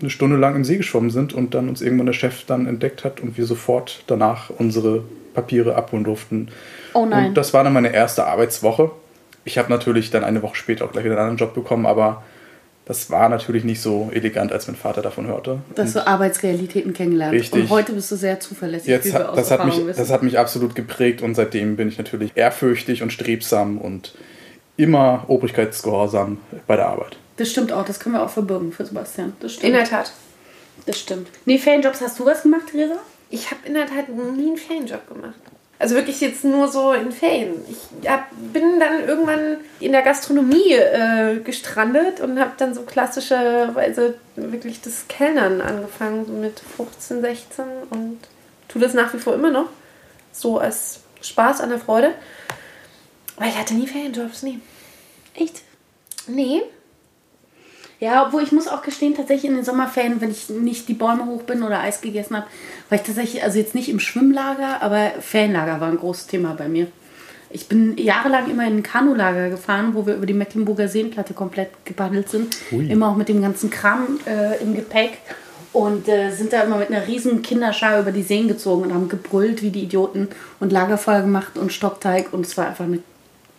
eine Stunde lang im See geschwommen sind und dann uns irgendwann der Chef dann entdeckt hat und wir sofort danach unsere Papiere abholen durften. Oh nein. Und das war dann meine erste Arbeitswoche. Ich habe natürlich dann eine Woche später auch gleich wieder einen anderen Job bekommen, aber das war natürlich nicht so elegant, als mein Vater davon hörte. Dass du Arbeitsrealitäten kennengelernt. Richtig. Und heute bist du sehr zuverlässig. Jetzt hat, das, hat mich, wissen. das hat mich absolut geprägt und seitdem bin ich natürlich ehrfürchtig und strebsam und immer obrigkeitsgehorsam bei der Arbeit. Das stimmt auch, das können wir auch verbürgen für Sebastian. Das stimmt. In der Tat. Das stimmt. Nee, Ferienjobs, hast du was gemacht, Theresa? Ich habe in der Tat nie einen Ferienjob gemacht. Also wirklich jetzt nur so in Ferien. Ich hab, bin dann irgendwann in der Gastronomie äh, gestrandet und habe dann so klassischerweise wirklich das Kellnern angefangen, so mit 15, 16 und tue das nach wie vor immer noch. So als Spaß an der Freude. Aber ich hatte nie Ferienjobs, nie. Echt? Nee. Ja, obwohl ich muss auch gestehen, tatsächlich in den Sommerferien, wenn ich nicht die Bäume hoch bin oder Eis gegessen habe, war ich tatsächlich, also jetzt nicht im Schwimmlager, aber Ferienlager war ein großes Thema bei mir. Ich bin jahrelang immer in ein Kanulager gefahren, wo wir über die Mecklenburger Seenplatte komplett gepaddelt sind. Hui. Immer auch mit dem ganzen Kram äh, im Gepäck. Und äh, sind da immer mit einer riesen Kinderschar über die Seen gezogen und haben gebrüllt wie die Idioten und Lagerfeuer gemacht und Stockteig. Und es war einfach eine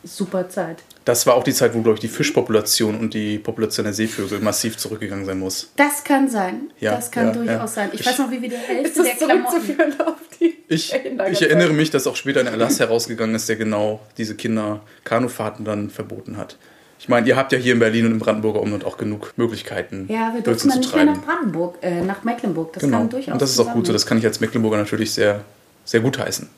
super Zeit. Das war auch die Zeit, wo, glaube ich, die Fischpopulation und die Population der Seevögel massiv zurückgegangen sein muss. Das kann sein. Ja, das kann ja, durchaus ja. sein. Ich, Ich- weiß noch, wie wir die Ist Hälfte der zurückzuführen auf die Ich, ich erinnere mich, dass auch später ein Erlass herausgegangen ist, der genau diese Kinder-Kanufahrten dann verboten hat. Ich meine, ihr habt ja hier in Berlin und im Brandenburger Umland auch genug Möglichkeiten, Ja, wir durften dann nicht mehr nach. Brandenburg, äh, nach Mecklenburg. Das Genau. kann durchaus Und das ist auch gut so. Das kann ich als Mecklenburger natürlich sehr, sehr gut heißen.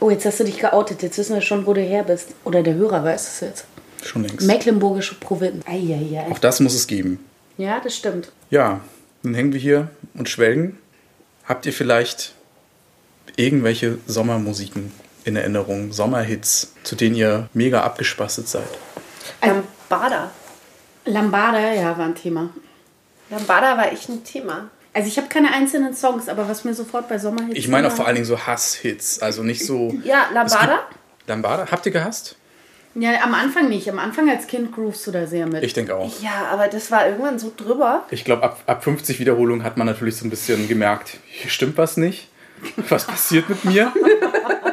Oh, jetzt hast du dich geoutet. Jetzt wissen wir schon, wo du her bist. Oder der Hörer weiß es jetzt. Schon längst. Mecklenburgische Provinz. Eieiei. Auch das muss es geben. Ja, das stimmt. Ja, dann hängen wir hier und schwelgen. Habt ihr vielleicht irgendwelche Sommermusiken in Erinnerung, Sommerhits, zu denen ihr mega abgespastet seid? Lambada. Lambada, ja, war ein Thema. Lambada war echt ein Thema. Also ich habe keine einzelnen Songs, aber was mir sofort bei Sommerhits... Ich meine auch vor allen Dingen so Hasshits, also nicht so. Ja, Lambada. Lambada? Habt ihr gehasst? Ja, am Anfang nicht. Am Anfang als Kind groovst du da sehr mit. Ich denke auch. Ja, aber das war irgendwann so drüber. Ich glaube, ab, ab 50 Wiederholungen hat man natürlich so ein bisschen gemerkt, hier stimmt was nicht. Was passiert mit mir?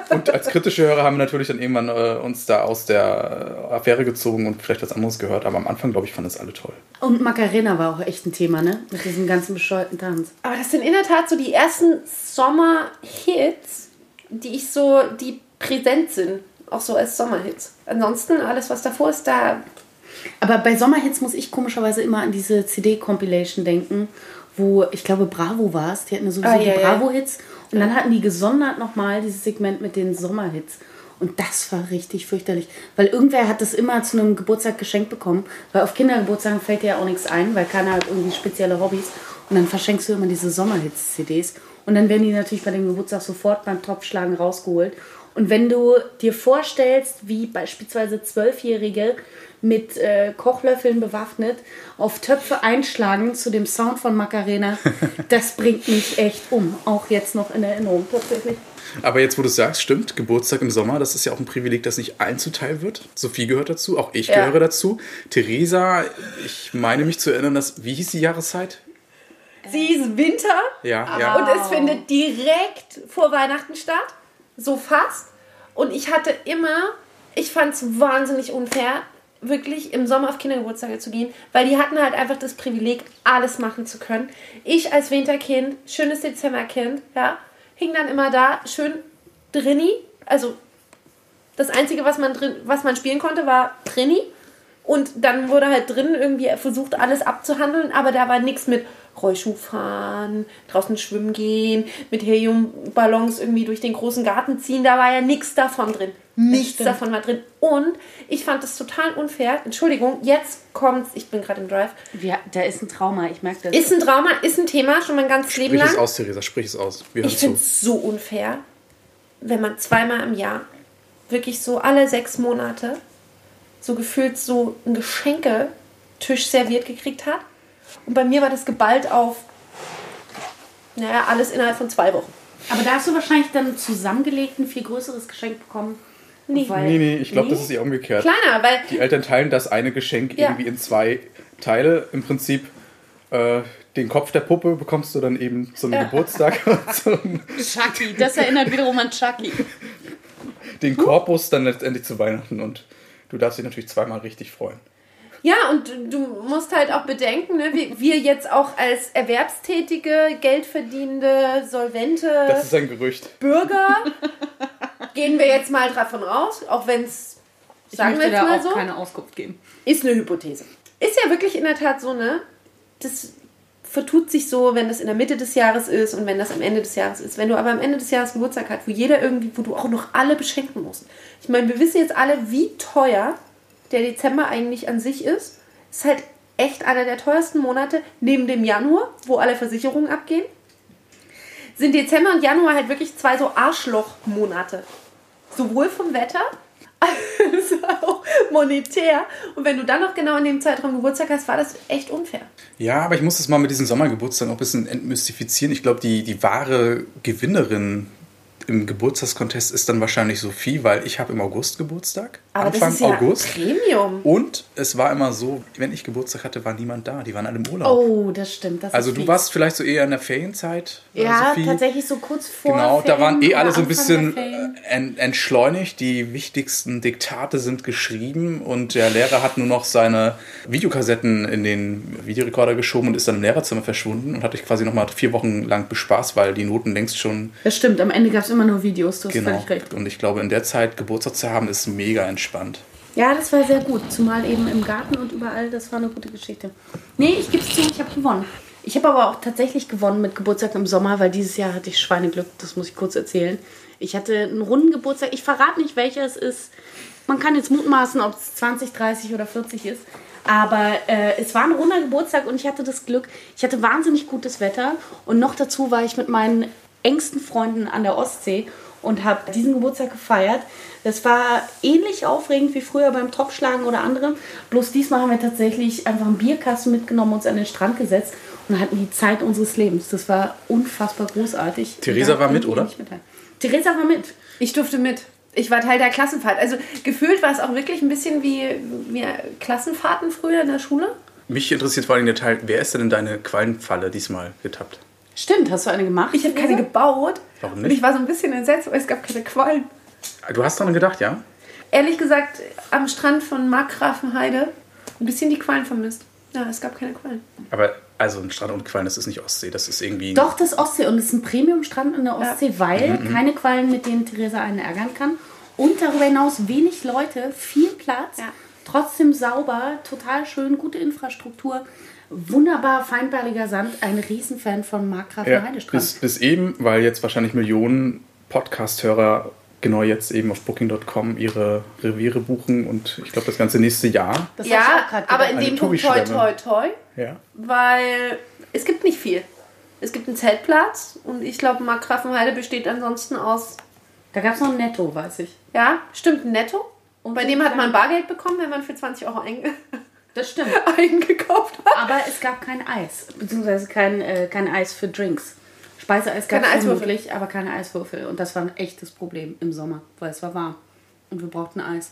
Und als kritische Hörer haben wir natürlich dann irgendwann äh, uns da aus der äh, Affäre gezogen und vielleicht was anderes gehört. Aber am Anfang, glaube ich, fanden es alle toll. Und Macarena war auch echt ein Thema, ne? Mit diesem ganzen bescheuerten Tanz. Aber das sind in der Tat so die ersten Sommerhits, die ich so, die präsent sind. Auch so als Sommerhits. Ansonsten, alles, was davor ist, da. Aber bei Sommerhits muss ich komischerweise immer an diese CD-Compilation denken, wo, ich glaube, Bravo war es. Die hatten sowieso Ah, die ja, ja. Und dann hatten die gesondert nochmal dieses Segment mit den Sommerhits. Und das war richtig fürchterlich. Weil irgendwer hat das immer zu einem Geburtstag geschenkt bekommen. Weil auf Kindergeburtstagen fällt dir ja auch nichts ein, weil keiner hat irgendwie spezielle Hobbys. Und dann verschenkst du immer diese Sommerhits-CDs. Und dann werden die natürlich bei dem Geburtstag sofort beim Topfschlagen rausgeholt. Und wenn du dir vorstellst, wie beispielsweise Zwölfjährige mit äh, Kochlöffeln bewaffnet auf Töpfe einschlagen zu dem Sound von Macarena, das bringt mich echt um. Auch jetzt noch in Erinnerung tatsächlich. Aber jetzt, wo du sagst, stimmt, Geburtstag im Sommer, das ist ja auch ein Privileg, das nicht allen zuteil wird. Sophie gehört dazu, auch ich Ja. gehöre dazu. Theresa, ich meine mich zu erinnern, dass, wie hieß die Jahreszeit? Sie ist Winter Ja, ja. und es findet direkt vor Weihnachten statt. So fast. Und ich hatte immer, ich fand es wahnsinnig unfair, wirklich im Sommer auf Kindergeburtstage zu gehen, weil die hatten halt einfach das Privileg, alles machen zu können. Ich als Winterkind, schönes Dezemberkind, ja, hing dann immer da, schön drinni. Also das Einzige, was man, drin, was man spielen konnte, war drinni. Und dann wurde halt drin irgendwie versucht, alles abzuhandeln, aber da war nichts mit Rollschuh fahren, draußen schwimmen gehen, mit Heliumballons irgendwie durch den großen Garten ziehen. Da war ja nichts davon drin. Nichts davon war drin. Und ich fand das total unfair. Entschuldigung, jetzt kommt's. Ich bin gerade im Drive. Ja, da ist ein Trauma, ich merke das. Ist ein Trauma, ist ein Thema, schon mein ganzes Leben Sprich lang. es aus, Theresa, sprich es aus. Wir Ich finde es so unfair, wenn man zweimal im Jahr, wirklich so alle sechs Monate, so gefühlt so einen Geschenketisch serviert gekriegt hat. Und bei mir war das geballt auf, naja, alles innerhalb von zwei Wochen. Aber da hast du wahrscheinlich dann zusammengelegt ein viel größeres Geschenk bekommen. Nee. Weil- Nee, nee, ich glaube, Nee? das ist eher umgekehrt. Kleiner, weil Die Eltern teilen das eine Geschenk Ja. irgendwie in zwei Teile. Im Prinzip äh, den Kopf der Puppe bekommst du dann eben zum Geburtstag und zum, Chucky, das erinnert wiederum an Chucky. den Korpus dann letztendlich zu Weihnachten und du darfst dich natürlich zweimal richtig freuen. Ja, und du musst halt auch bedenken, ne, wir, wir jetzt auch als erwerbstätige, geldverdienende, solvente Das ist ein Gerücht. Bürger gehen wir jetzt mal davon aus, auch wenn es, Ich sagen wir jetzt da mal auch so, keine Auskunft geben. ist eine Hypothese. Ist ja wirklich in der Tat so, ne? Das vertut sich so, wenn das in der Mitte des Jahres ist und wenn das am Ende des Jahres ist. Wenn du aber am Ende des Jahres Geburtstag hast, wo jeder irgendwie, wo du auch noch alle beschenken musst. Ich meine, wir wissen jetzt alle, wie teuer der Dezember eigentlich an sich ist. Ist halt echt einer der teuersten Monate, neben dem Januar, wo alle Versicherungen abgehen. Sind Dezember und Januar halt wirklich zwei so Arschlochmonate. Sowohl vom Wetter als auch monetär. Und wenn du dann noch genau in dem Zeitraum Geburtstag hast, war das echt unfair. Ja, aber ich muss das mal mit diesen Sommergeburtstagen auch ein bisschen entmystifizieren. Ich glaube, die, die wahre Gewinnerin im Geburtstagskontest ist dann wahrscheinlich Sophie, weil ich habe im August Geburtstag. Aber Anfang das ist ja August. Premium. Und es war immer so, wenn ich Geburtstag hatte, war niemand da. Die waren alle im Urlaub. Oh, das stimmt. Das also du fies. warst vielleicht so eher in der Ferienzeit. äh, Ja, Sophie. tatsächlich so kurz vor. Genau, da waren eh Ferien alle so ein bisschen Ferien. äh, en- entschleunigt. Die wichtigsten Diktate sind geschrieben und der Lehrer hat nur noch seine Videokassetten in den Videorekorder geschoben und ist dann im Lehrerzimmer verschwunden und hat dich quasi nochmal vier Wochen lang bespaßt, weil die Noten längst schon Das stimmt, am Ende gab es immer nur Videos, du hast genau. völlig recht. Und ich glaube, in der Zeit Geburtstag zu haben, ist mega entspannt. Ja, das war sehr gut. Zumal eben im Garten und überall, das war eine gute Geschichte. Nee, ich gebe es zu, ich habe gewonnen. Ich habe aber auch tatsächlich gewonnen mit Geburtstag im Sommer, weil dieses Jahr hatte ich Schweineglück, das muss ich kurz erzählen. Ich hatte einen runden Geburtstag, ich verrate nicht, welcher es ist. Man kann jetzt mutmaßen, ob es 20, 30 oder 40 ist. Aber äh, es war ein runder Geburtstag und ich hatte das Glück, ich hatte wahnsinnig gutes Wetter und noch dazu war ich mit meinen engsten Freunden an der Ostsee und habe diesen Geburtstag gefeiert. Das war ähnlich aufregend wie früher beim Topfschlagen oder anderem. Bloß diesmal haben wir tatsächlich einfach einen Bierkasten mitgenommen, uns an den Strand gesetzt und hatten die Zeit unseres Lebens. Das war unfassbar großartig. Theresa war mit, oder? nicht mitteilen. Theresa war mit. Ich durfte mit. Ich war Teil der Klassenfahrt. Also gefühlt war es auch wirklich ein bisschen wie, wie Klassenfahrten früher in der Schule. Mich interessiert vor allem der Teil, wer ist denn in deine Quallenfalle diesmal getappt? Stimmt, hast du eine gemacht? Ich habe keine gebaut. Warum Und nicht? ich war so ein bisschen entsetzt, weil es gab keine Quallen. Du hast daran gedacht, ja? Ehrlich gesagt, am Strand von Markgrafenheide ein bisschen die Quallen vermisst. Ja, es gab keine Quallen. Aber also ein Strand und Quallen, das ist nicht Ostsee, das ist irgendwie. Doch, das Ostsee. Und es ist ein Premium-Strand in der Ostsee, weil Mhm, keine Quallen, mit denen Theresa einen ärgern kann. Und darüber hinaus wenig Leute, viel Platz, Ja. trotzdem sauber, total schön, gute Infrastruktur, wunderbar feinballiger Sand. Ein Riesenfan von Markgrafen Ja, Heidestrand. bis, bis eben, weil jetzt wahrscheinlich Millionen Podcast-Hörer genau jetzt eben auf Booking.com ihre Reviere buchen und ich glaube das ganze nächste Jahr. Das hab ich auch ja, aber in dem Punkt toi toi toi, Ja. weil es gibt nicht viel. Es gibt einen Zeltplatz und ich glaube, Markgrafenheide besteht ansonsten aus, Da gab es noch ein Netto, weiß ich. ja, stimmt, ein Netto. Und Bei dem hat man Bargeld bekommen, wenn man für 20 Euro einge Das stimmt. eingekauft hat. Aber es gab kein Eis, beziehungsweise kein, äh, kein Eis für Drinks. Speiseeis gab Keine es Eiswürfel. vermutlich, aber keine Eiswürfel. Und das war ein echtes Problem im Sommer, weil es war warm. Und wir brauchten Eis.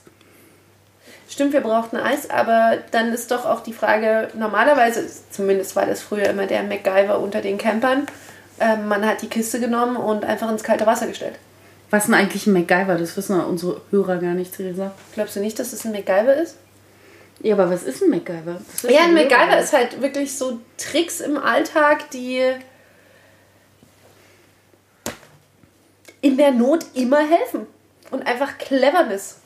Stimmt, wir brauchten Eis, aber dann ist doch auch die Frage, normalerweise, zumindest war das früher immer der MacGyver unter den Campern, ähm, man hat die Kiste genommen und einfach ins kalte Wasser gestellt. Was denn eigentlich ein MacGyver? Das wissen unsere Hörer gar nicht, Theresa. Glaubst du nicht, dass es ein MacGyver ist? Ja, aber was ist ein MacGyver? Wissen Ja, ein MacGyver ist halt wirklich so Tricks im Alltag, die in der Not immer helfen. Und einfach Cleverness.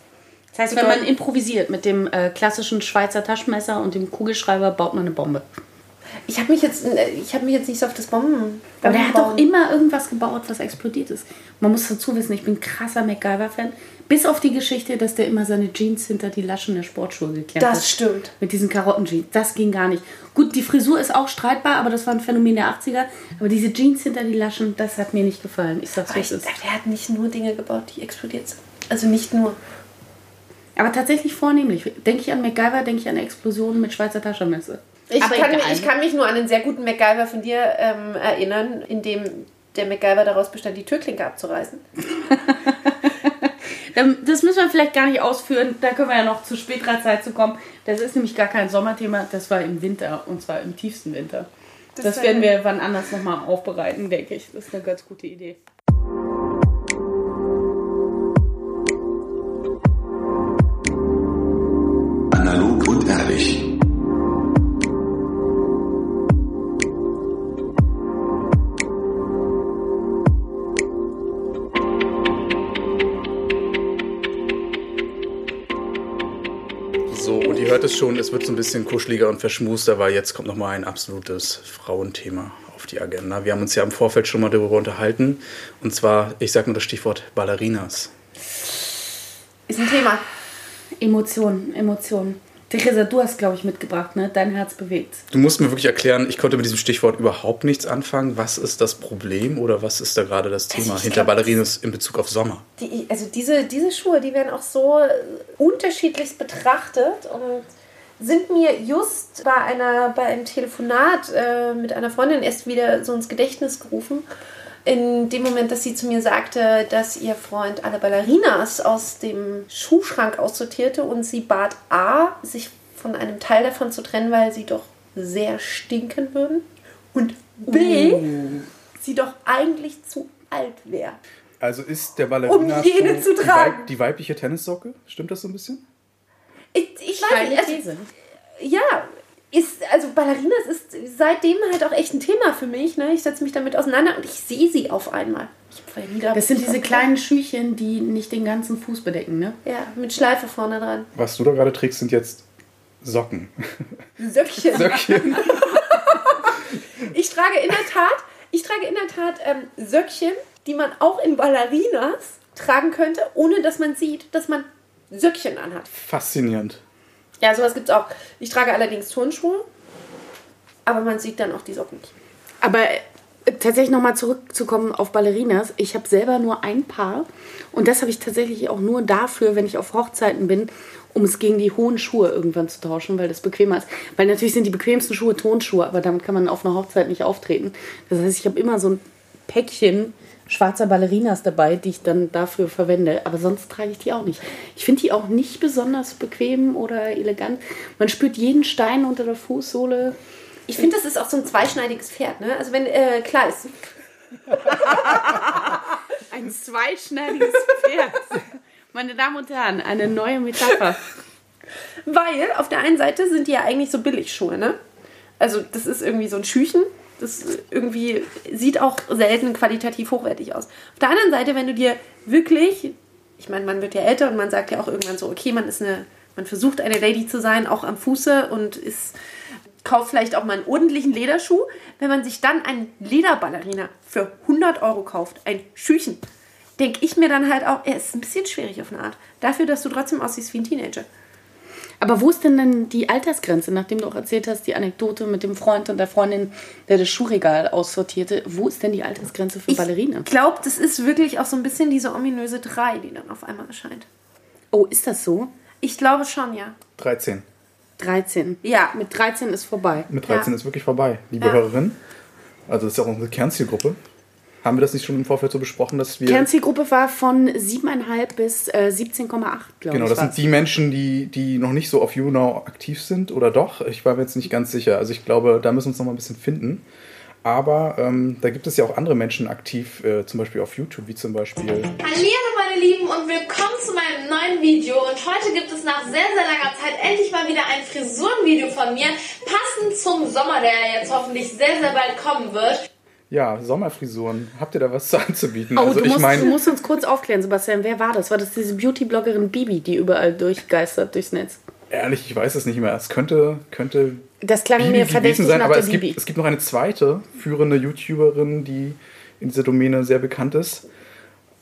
Das heißt, wenn man improvisiert mit dem äh, klassischen Schweizer Taschenmesser und dem Kugelschreiber, baut man eine Bombe. Ich habe mich, jetzt- äh, ich hab mich jetzt nicht so auf das Bomben. Aber der hat doch immer irgendwas gebaut, was explodiert ist. Man muss dazu wissen, ich bin ein krasser MacGyver-Fan. Bis auf die Geschichte, dass der immer seine Jeans hinter die Laschen der Sportschuhe geklemmt hat. Das stimmt. Mit diesen Karottenjeans. Das ging gar nicht. Gut, die Frisur ist auch streitbar, aber das war ein Phänomen der 80er. Aber diese Jeans hinter die Laschen, das hat mir nicht gefallen. Ich sag's, es ist. der hat nicht nur Dinge gebaut, die explodiert sind. Also nicht nur. Aber tatsächlich vornehmlich. Denke ich an MacGyver, denke ich an Explosionen mit Schweizer Taschenmesser. Ich Aber kann, egal. ich kann mich nur an einen sehr guten MacGyver von dir ähm, erinnern, in dem der MacGyver daraus bestand, die Türklinke abzureißen. Das müssen wir vielleicht gar nicht ausführen. Da können wir ja noch zu späterer Zeit zu kommen. Das ist nämlich gar kein Sommerthema. Das war im Winter und zwar im tiefsten Winter. Das, Das werden wir wann anders nochmal aufbereiten, denke ich. Das ist eine ganz gute Idee. Es schon, es wird so ein bisschen kuscheliger und verschmuster, weil jetzt kommt nochmal ein absolutes Frauenthema auf die Agenda. Wir haben uns ja im Vorfeld schon mal darüber unterhalten. Und zwar, ich sage nur das Stichwort Ballerinas. Ist ein Thema. Emotionen, Emotionen. Theresa, du hast, glaube ich, mitgebracht, ne? Dein Herz bewegt. Du musst mir wirklich erklären, ich konnte mit diesem Stichwort überhaupt nichts anfangen. Was ist das Problem oder was ist da gerade das Thema ich hinter glaub, Ballerinas in Bezug auf Sommer? Die, also diese, diese Schuhe, die werden auch so unterschiedlichst betrachtet und sind mir just bei, einer, bei einem Telefonat äh, mit einer Freundin erst wieder so ins Gedächtnis gerufen. in dem Moment, dass sie zu mir sagte, dass ihr Freund alle Ballerinas aus dem Schuhschrank aussortierte und sie bat A, sich von einem Teil davon zu trennen, weil sie doch sehr stinken würden. Und B, sie doch eigentlich zu alt wäre. Also ist der Ballerina Um jene zu die, tragen. Weib, die weibliche Tennissocke? Stimmt das so ein bisschen? Ich, ich weiß nicht, also, These. ja, ist, also Ballerinas ist seitdem halt auch echt ein Thema für mich. Ne? Ich setze mich damit auseinander und ich sehe sie auf einmal. Ich hab vorher nie Das sind diese kleinen Schüchchen, die nicht den ganzen Fuß bedecken, ne? Ja, mit Schleife vorne dran. Was du da gerade trägst, sind jetzt Socken. Söckchen. Söckchen. Ich trage in der Tat, ich trage in der Tat ähm, Söckchen, die man auch in Ballerinas tragen könnte, ohne dass man sieht, dass man Söckchen anhat. Faszinierend. Ja, sowas gibt's auch. Ich trage allerdings Turnschuhe, aber man sieht dann auch die Socken nicht. Aber äh, tatsächlich nochmal zurückzukommen auf Ballerinas. Ich habe selber nur ein Paar und das habe ich tatsächlich auch nur dafür, wenn ich auf Hochzeiten bin, um es gegen die hohen Schuhe irgendwann zu tauschen, weil das bequemer ist. Weil natürlich sind die bequemsten Schuhe Tonschuhe, aber damit kann man auf einer Hochzeit nicht auftreten. Das heißt, ich habe immer so ein Päckchen schwarzer Ballerinas dabei, die ich dann dafür verwende. Aber sonst trage ich die auch nicht. Ich finde die auch nicht besonders bequem oder elegant. Man spürt jeden Stein unter der Fußsohle. Ich finde, das ist auch so ein zweischneidiges Pferd. Ne? Also wenn, äh, klar ist, Ein zweischneidiges Pferd. Meine Damen und Herren, eine neue Metapher. weil auf der einen Seite sind die ja eigentlich so Billigschuhe, ne? Also das ist irgendwie so ein Schüchen. Das irgendwie sieht auch selten qualitativ hochwertig aus. Auf der anderen Seite, wenn du dir wirklich, ich meine, man wird ja älter und man sagt ja auch irgendwann so, okay, man ist eine, man versucht eine Lady zu sein, auch am Fuße und ist, kauft vielleicht auch mal einen ordentlichen Lederschuh. Wenn man sich dann einen Lederballerina für 100 Euro kauft, ein Schüchen, denke ich mir dann halt auch, er ist ein bisschen schwierig auf eine Art. Dafür, dass du trotzdem aussiehst wie ein Teenager. Aber wo ist denn dann die Altersgrenze, nachdem du auch erzählt hast, die Anekdote mit dem Freund und der Freundin, der das Schuhregal aussortierte? Wo ist denn die Altersgrenze für Ballerina? Ich glaube, das ist wirklich auch so ein bisschen diese ominöse 3, die dann auf einmal erscheint. Oh, ist das so? Ich glaube schon, ja. 13. 13. Ja. Mit 13 ist vorbei. Mit 13 Ja. ist wirklich vorbei. Liebe Ja. Hörerin, also das ist ja auch unsere Kernzielgruppe. Haben wir das nicht schon im Vorfeld so besprochen, dass wir... Kernzielgruppe war von 7,5 bis äh, 17,8, glaube Genau, ich. das war's. sind die Menschen, die, die noch nicht so auf YouNow aktiv sind oder doch. Ich war mir jetzt nicht ganz sicher. Also ich glaube, da müssen wir uns noch mal ein bisschen finden. Aber ähm, da gibt es ja auch andere Menschen aktiv, äh, zum Beispiel auf YouTube, wie zum Beispiel. Hallo meine Lieben und willkommen zu meinem neuen Video und heute gibt es nach sehr, sehr langer Zeit endlich mal wieder ein Frisurenvideo von mir, passend zum Sommer, der jetzt hoffentlich sehr, sehr bald kommen wird. Ja, Sommerfrisuren. Habt ihr da was zu anzubieten? Oh, also du, ich musst, meine, du musst uns kurz aufklären, Sebastian. Wer war das? War das diese Beauty-Bloggerin Bibi, die überall durchgeistert durchs Netz? ehrlich, ich weiß es nicht mehr. Es könnte, könnte Das klang Bibi mir verdächtig sein, nach aber der es Bibi. gibt, es gibt noch eine zweite führende YouTuberin, die in dieser Domäne sehr bekannt ist.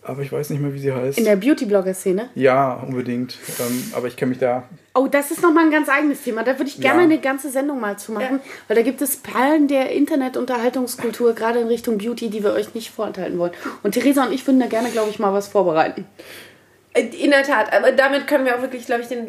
Aber ich weiß nicht mehr, wie sie heißt. In der Beauty-Blogger-Szene? ja, unbedingt. Ähm, aber ich kenne mich da Oh, das ist nochmal ein ganz eigenes Thema. Da würde ich gerne Ja. eine ganze Sendung mal zu machen, weil da gibt es Perlen der Internet-Unterhaltungskultur, gerade in Richtung Beauty, die wir euch nicht vorenthalten wollen. Und Theresa und ich würden da gerne, glaube ich, mal was vorbereiten. Äh, In der Tat, aber damit können wir auch wirklich, glaube ich, den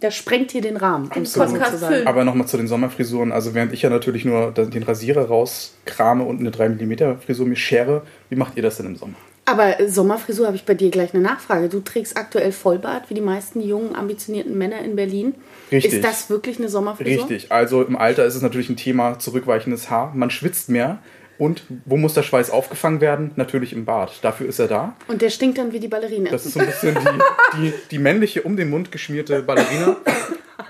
Der sprengt hier den Rahmen, um es so Podcast zu sagen. füllen. Aber nochmal zu den Sommerfrisuren. Also während ich ja natürlich nur den Rasierer rauskrame und eine 3 mm Frisur mir schere, wie macht ihr das denn im Sommer? Aber Sommerfrisur habe ich bei dir gleich eine Nachfrage. Du trägst aktuell Vollbart, wie die meisten jungen, ambitionierten Männer in Berlin. Richtig. Ist das wirklich eine Sommerfrisur? Richtig. Also im Alter ist es natürlich ein Thema zurückweichendes Haar. Man schwitzt mehr. Und wo muss der Schweiß aufgefangen werden? Natürlich im Bart. Dafür ist er da. Und der stinkt dann wie die Ballerine. Das ist so ein bisschen die, die, die männliche, um den Mund geschmierte Ballerina.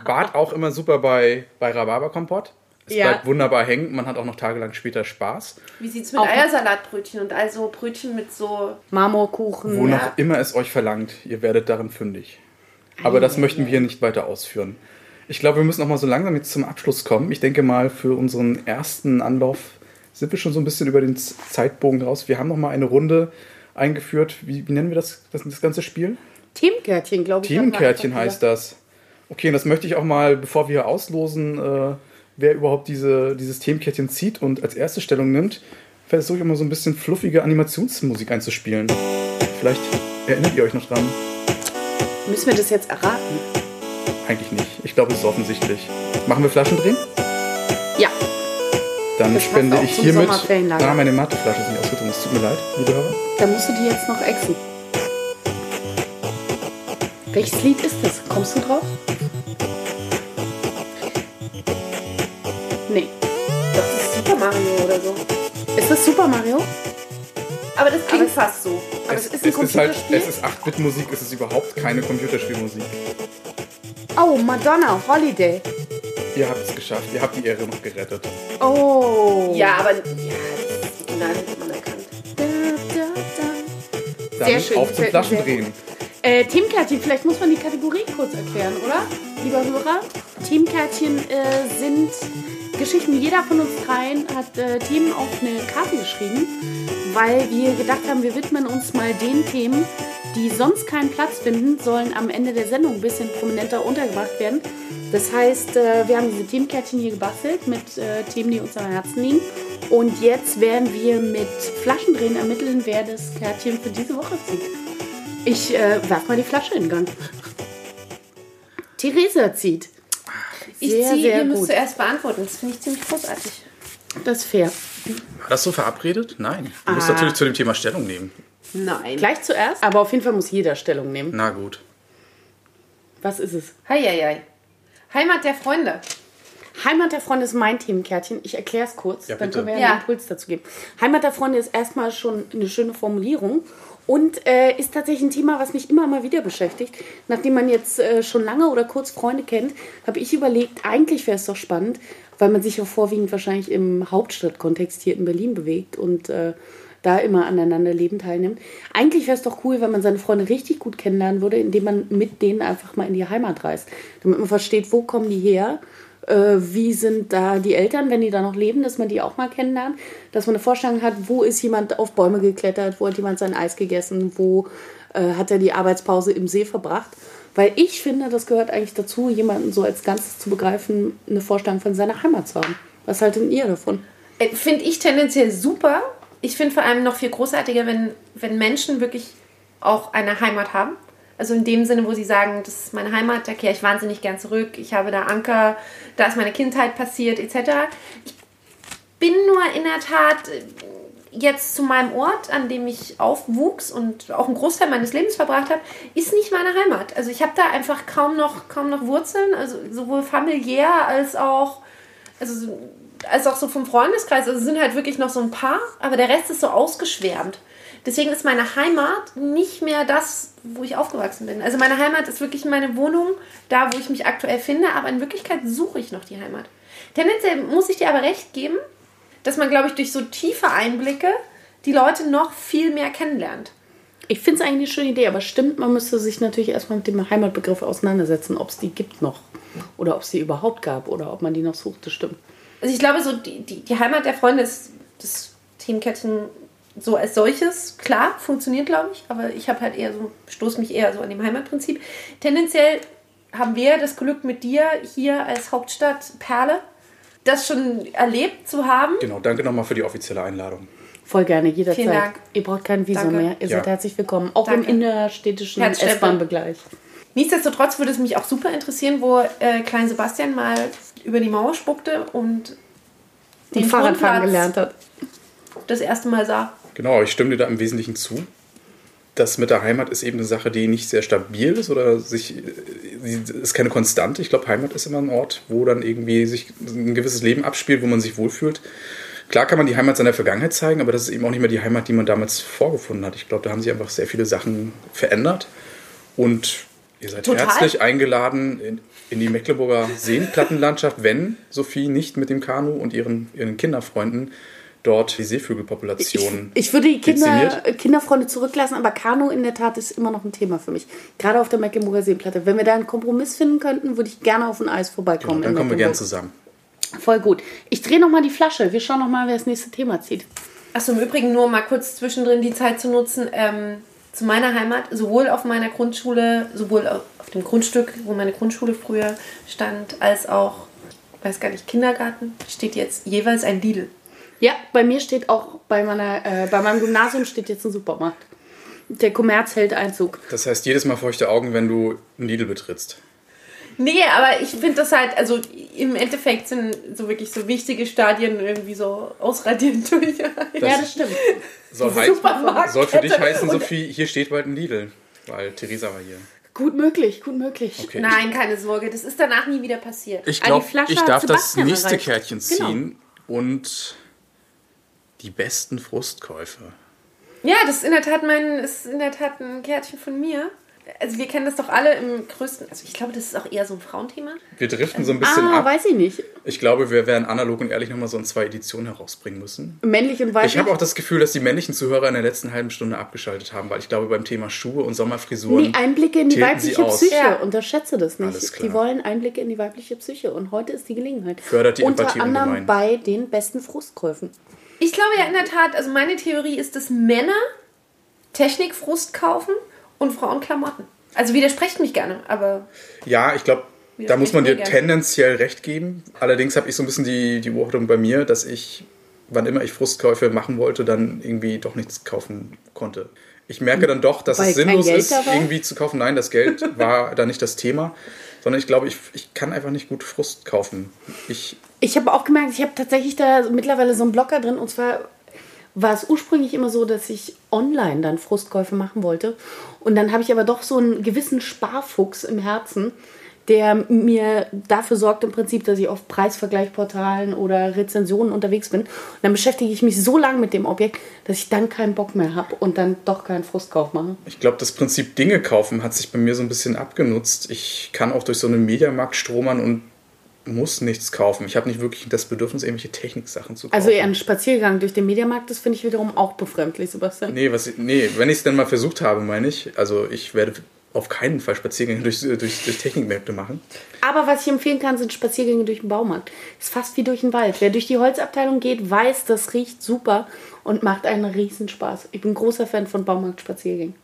Bart auch immer super bei, bei Rhabarberkompott. Es Ja. bleibt wunderbar hängen. Man hat auch noch tagelang später Spaß. Wie sieht es mit Auch- Eiersalatbrötchen und also Brötchen mit so. Marmorkuchen. Wo noch immer es euch verlangt, ihr werdet darin fündig. Aber das möchten wir hier nicht weiter ausführen. Ich glaube, wir müssen noch mal so langsam jetzt zum Abschluss kommen. Ich denke mal, für unseren ersten Anlauf sind wir schon so ein bisschen über den Zeitbogen raus. Wir haben noch mal eine Runde eingeführt. Wie, wie nennen wir das, das, das ganze Spiel? Themenkärtchen, glaube ich. Themenkärtchen heißt das. Okay, und das möchte ich auch mal, bevor wir auslosen, äh, wer überhaupt diese, dieses Themenkärtchen zieht und als erste Stellung nimmt, versuche ich mal so ein bisschen fluffige Animationsmusik einzuspielen. Vielleicht erinnert ihr euch noch dran. Müssen wir das jetzt erraten? Eigentlich nicht. Ich glaube, es ist offensichtlich. Machen wir Flaschendrehen? Ja. Dann Das spende ich hiermit. Ah, meine Mateflasche ist nicht ausgetrunken. Es tut mir leid, liebe Hörer. Da musst du die jetzt noch exen. Welches Lied ist das? Kommst du drauf? Mario oder so. Ist das Super Mario? Aber das klingt Aber- fast so. Aber es, es ist ein es ist halt, Computerspiel? es ist 8-Bit-Musik, es ist überhaupt keine Computerspielmusik. Oh, Madonna, Holiday. Ihr habt es geschafft, ihr habt die Ehre noch gerettet. Oh. Ja, aber ja, das ist Original hätte man erkannt. Da, da, da. Dann Sehr schön, auf zum gefällt mir Flaschen sehr drehen. Äh, Teamkärtchen, vielleicht muss man die Kategorie kurz erklären, oder? Lieber Hörer, Teamkärtchen äh, sind Geschichten. Jeder von uns dreien hat äh, Themen auf eine Karte geschrieben, weil wir gedacht haben, wir widmen uns mal den Themen, die sonst keinen Platz finden, sollen am Ende der Sendung ein bisschen prominenter untergebracht werden. Das heißt, äh, wir haben diese Teamkärtchen hier gebastelt mit äh, Themen, die uns am Herzen liegen. Und jetzt werden wir mit Flaschendrehen ermitteln, wer das Kärtchen für diese Woche zieht. Ich äh, werf mal die Flasche in Gang. Theresa zieht. Ich Sehr, ziehe, sehr ihr müsst gut. zuerst beantworten. Das finde ich ziemlich großartig. Das ist fair. War das so verabredet? Nein. Du musst Ah. natürlich zu dem Thema Stellung nehmen. Nein. Gleich zuerst, aber auf jeden Fall muss jeder Stellung nehmen. Na gut. Was ist es? Heieiei. Heimat der Freunde. Heimat der Freunde ist mein Themenkärtchen. Ich erkläre es kurz, Ja, dann können wir ja einen Impuls dazu geben. Heimat der Freunde ist erstmal schon eine schöne Formulierung und äh, ist tatsächlich ein Thema, was mich immer mal wieder beschäftigt. Nachdem man jetzt äh, schon lange oder kurz Freunde kennt, habe ich überlegt, eigentlich wäre es doch spannend, weil man sich ja vorwiegend wahrscheinlich im Hauptstadtkontext hier in Berlin bewegt und äh, da immer aneinander Leben teilnimmt. Eigentlich wäre es doch cool, wenn man seine Freunde richtig gut kennenlernen würde, indem man mit denen einfach mal in die Heimat reist. Damit man versteht, wo kommen die her, wie sind da die Eltern, wenn die da noch leben, dass man die auch mal kennenlernt. Dass man eine Vorstellung hat, wo ist jemand auf Bäume geklettert, wo hat jemand sein Eis gegessen, wo äh, hat er die Arbeitspause im See verbracht. Weil ich finde, das gehört eigentlich dazu, jemanden so als Ganzes zu begreifen, eine Vorstellung von seiner Heimat zu haben. Was haltet ihr davon? Äh, Finde ich tendenziell super. Ich finde vor allem noch viel großartiger, wenn, wenn Menschen wirklich auch eine Heimat haben. Also in dem Sinne, wo sie sagen, das ist meine Heimat, da kehre ich wahnsinnig gern zurück, ich habe da Anker, da ist meine Kindheit passiert, etc. Ich bin nur in der Tat äh, jetzt zu meinem Ort, an dem ich aufwuchs und auch einen Großteil meines Lebens verbracht habe, ist nicht meine Heimat. Also ich habe da einfach kaum noch, kaum noch Wurzeln, also sowohl familiär als auch, also so- als auch so vom Freundeskreis. Also es sind halt wirklich noch so ein paar, aber der Rest ist so ausgeschwärmt. Deswegen ist meine Heimat nicht mehr das, wo ich aufgewachsen bin. Also meine Heimat ist wirklich meine Wohnung, da wo ich mich aktuell finde, aber in Wirklichkeit suche ich noch die Heimat. Tendenziell muss ich dir aber recht geben, dass man, glaube ich, durch so tiefe Einblicke die Leute noch viel mehr kennenlernt. Ich finde es eigentlich eine schöne Idee, aber stimmt, man müsste sich natürlich erstmal mit dem Heimatbegriff auseinandersetzen, ob es die gibt noch oder ob es die überhaupt gab oder ob man die noch sucht, das stimmt. Also ich glaube, so die, die, die Heimat der Freunde ist das Themenkettchen so als solches, klar, funktioniert, glaube ich, aber ich habe halt eher so, stoße mich eher so an dem Heimatprinzip. Tendenziell haben wir das Glück mit dir hier als Hauptstadt Perle, das schon erlebt zu haben. Genau, danke nochmal für die offizielle Einladung. Voll gerne, jederzeit. Vielen Dank. Ihr braucht kein Visum Danke. mehr. Ihr Ja. seid herzlich willkommen. Auch Danke. im innerstädtischen. S-Bahn-Begleich. Nichtsdestotrotz würde es mich auch super interessieren, wo äh, Klein Sebastian mal über die Mauer spuckte und Den Fahrradfahren Wohnplatz gelernt hat. das erste Mal sah. Genau, ich stimme dir da im Wesentlichen zu. Das mit der Heimat ist eben eine Sache, die nicht sehr stabil ist oder sich, ist keine Konstante. Ich glaube, Heimat ist immer ein Ort, wo dann irgendwie sich ein gewisses Leben abspielt, wo man sich wohlfühlt. Klar kann man die Heimat seiner Vergangenheit zeigen, aber das ist eben auch nicht mehr die Heimat, die man damals vorgefunden hat. Ich glaube, da haben sich einfach sehr viele Sachen verändert. Und ihr seid Total. herzlich eingeladen in, in die Mecklenburger Seenplattenlandschaft, wenn Sophie nicht mit dem Kanu und ihren, ihren Kinderfreunden dort die Ich, Seevögelpopulation ich würde die Kinder. Kinderfreunde zurücklassen, aber Kanu in der Tat ist immer noch ein Thema für mich. Gerade auf der Mecklenburger Seenplatte. Wenn wir da einen Kompromiss finden könnten, würde ich gerne auf ein Eis vorbeikommen. Genau, dann kommen wir gern Mecklenburg. zusammen. Voll gut. Ich drehe nochmal die Flasche. Wir schauen nochmal, wer das nächste Thema zieht. Achso, im Übrigen nur mal kurz zwischendrin die Zeit zu nutzen, ähm, zu meiner Heimat, sowohl auf meiner Grundschule, sowohl auf auf dem Grundstück, wo meine Grundschule früher stand, als auch, weiß gar nicht, Kindergarten, steht jetzt jeweils ein Lidl. Ja, bei mir steht auch, bei, meiner, äh, bei meinem Gymnasium steht jetzt ein Supermarkt. Der Kommerz hält Einzug. Das heißt, jedes Mal feuchte Augen, wenn du einen Lidl betrittst. Nee, aber ich finde das halt, also im Endeffekt sind so wirklich so wichtige Stadien irgendwie so ausradiert durch. Ja, das stimmt. Soll, heiß, Supermarktkette. soll für dich heißen, Sophie, hier steht bald ein Lidl. Weil Theresa war hier. Gut möglich, gut möglich. Okay. Nein, keine Sorge, das ist danach nie wieder passiert. Ich Ah, glaube, ich darf das nächste erreicht. Kärtchen Genau. ziehen und die besten Frustkäufe. Ja, das ist in der Tat mein, ist in der Tat ein Kärtchen von mir. Also wir kennen das doch alle im größten, also ich glaube, das ist auch eher so ein Frauenthema. Wir driften so ein bisschen Ah, ab. weiß ich nicht. Ich glaube, wir werden analog und ehrlich nochmal so in zwei Editionen herausbringen müssen. Männlich und weiblich. Ich habe auch das Gefühl, dass die männlichen Zuhörer in der letzten halben Stunde abgeschaltet haben, weil ich glaube, beim Thema Schuhe und Sommerfrisuren. Nee, Einblicke in die weibliche. Psyche. Ja. Unterschätze das nicht. Alles klar. Die wollen Einblicke in die weibliche Psyche. Und heute ist die Gelegenheit. Fördert die Unter Empathie anderem ungemein. bei den besten Frustkäufen. Ich glaube ja in der Tat, also meine Theorie ist, dass Männer Technikfrust kaufen und Frauen Klamotten. Also widersprecht mich gerne, aber Ja, ich glaube, da muss man dir gerne. tendenziell recht geben. Allerdings habe ich so ein bisschen die, die Beobachtung bei mir, dass ich, wann immer ich Frustkäufe machen wollte, dann irgendwie doch nichts kaufen konnte. Ich merke dann doch, dass Weil es sinnlos ist, irgendwie zu kaufen. Nein, das Geld war da nicht das Thema, sondern ich glaube, ich, ich kann einfach nicht gut Frust kaufen. Ich, Ich habe auch gemerkt, ich habe tatsächlich da mittlerweile so einen Blocker drin. Und zwar war es ursprünglich immer so, dass ich online dann Frustkäufe machen wollte. Und dann habe ich aber doch so einen gewissen Sparfuchs im Herzen, der mir dafür sorgt im Prinzip, dass ich auf Preisvergleichsportalen oder Rezensionen unterwegs bin. Und dann beschäftige ich mich so lange mit dem Objekt, dass ich dann keinen Bock mehr habe und dann doch keinen Frustkauf mache. ich glaube, das Prinzip Dinge kaufen hat sich bei mir so ein bisschen abgenutzt. Ich kann auch durch so einen Mediamarkt stromern und muss nichts kaufen. Ich habe nicht wirklich das Bedürfnis, irgendwelche Techniksachen zu kaufen. Also eher ein Spaziergang durch den Mediamarkt, das finde ich wiederum auch befremdlich, Sebastian. Nee, was, nee wenn ich es denn mal versucht habe, meine ich. Also ich werde auf keinen Fall Spaziergänge durch, durch, durch Technikmärkte machen. Aber was ich empfehlen kann, sind Spaziergänge durch den Baumarkt. Ist fast wie durch den Wald. Wer durch die Holzabteilung geht, weiß, das riecht super und macht einen riesen Spaß. Ich bin großer Fan von Baumarktspaziergängen.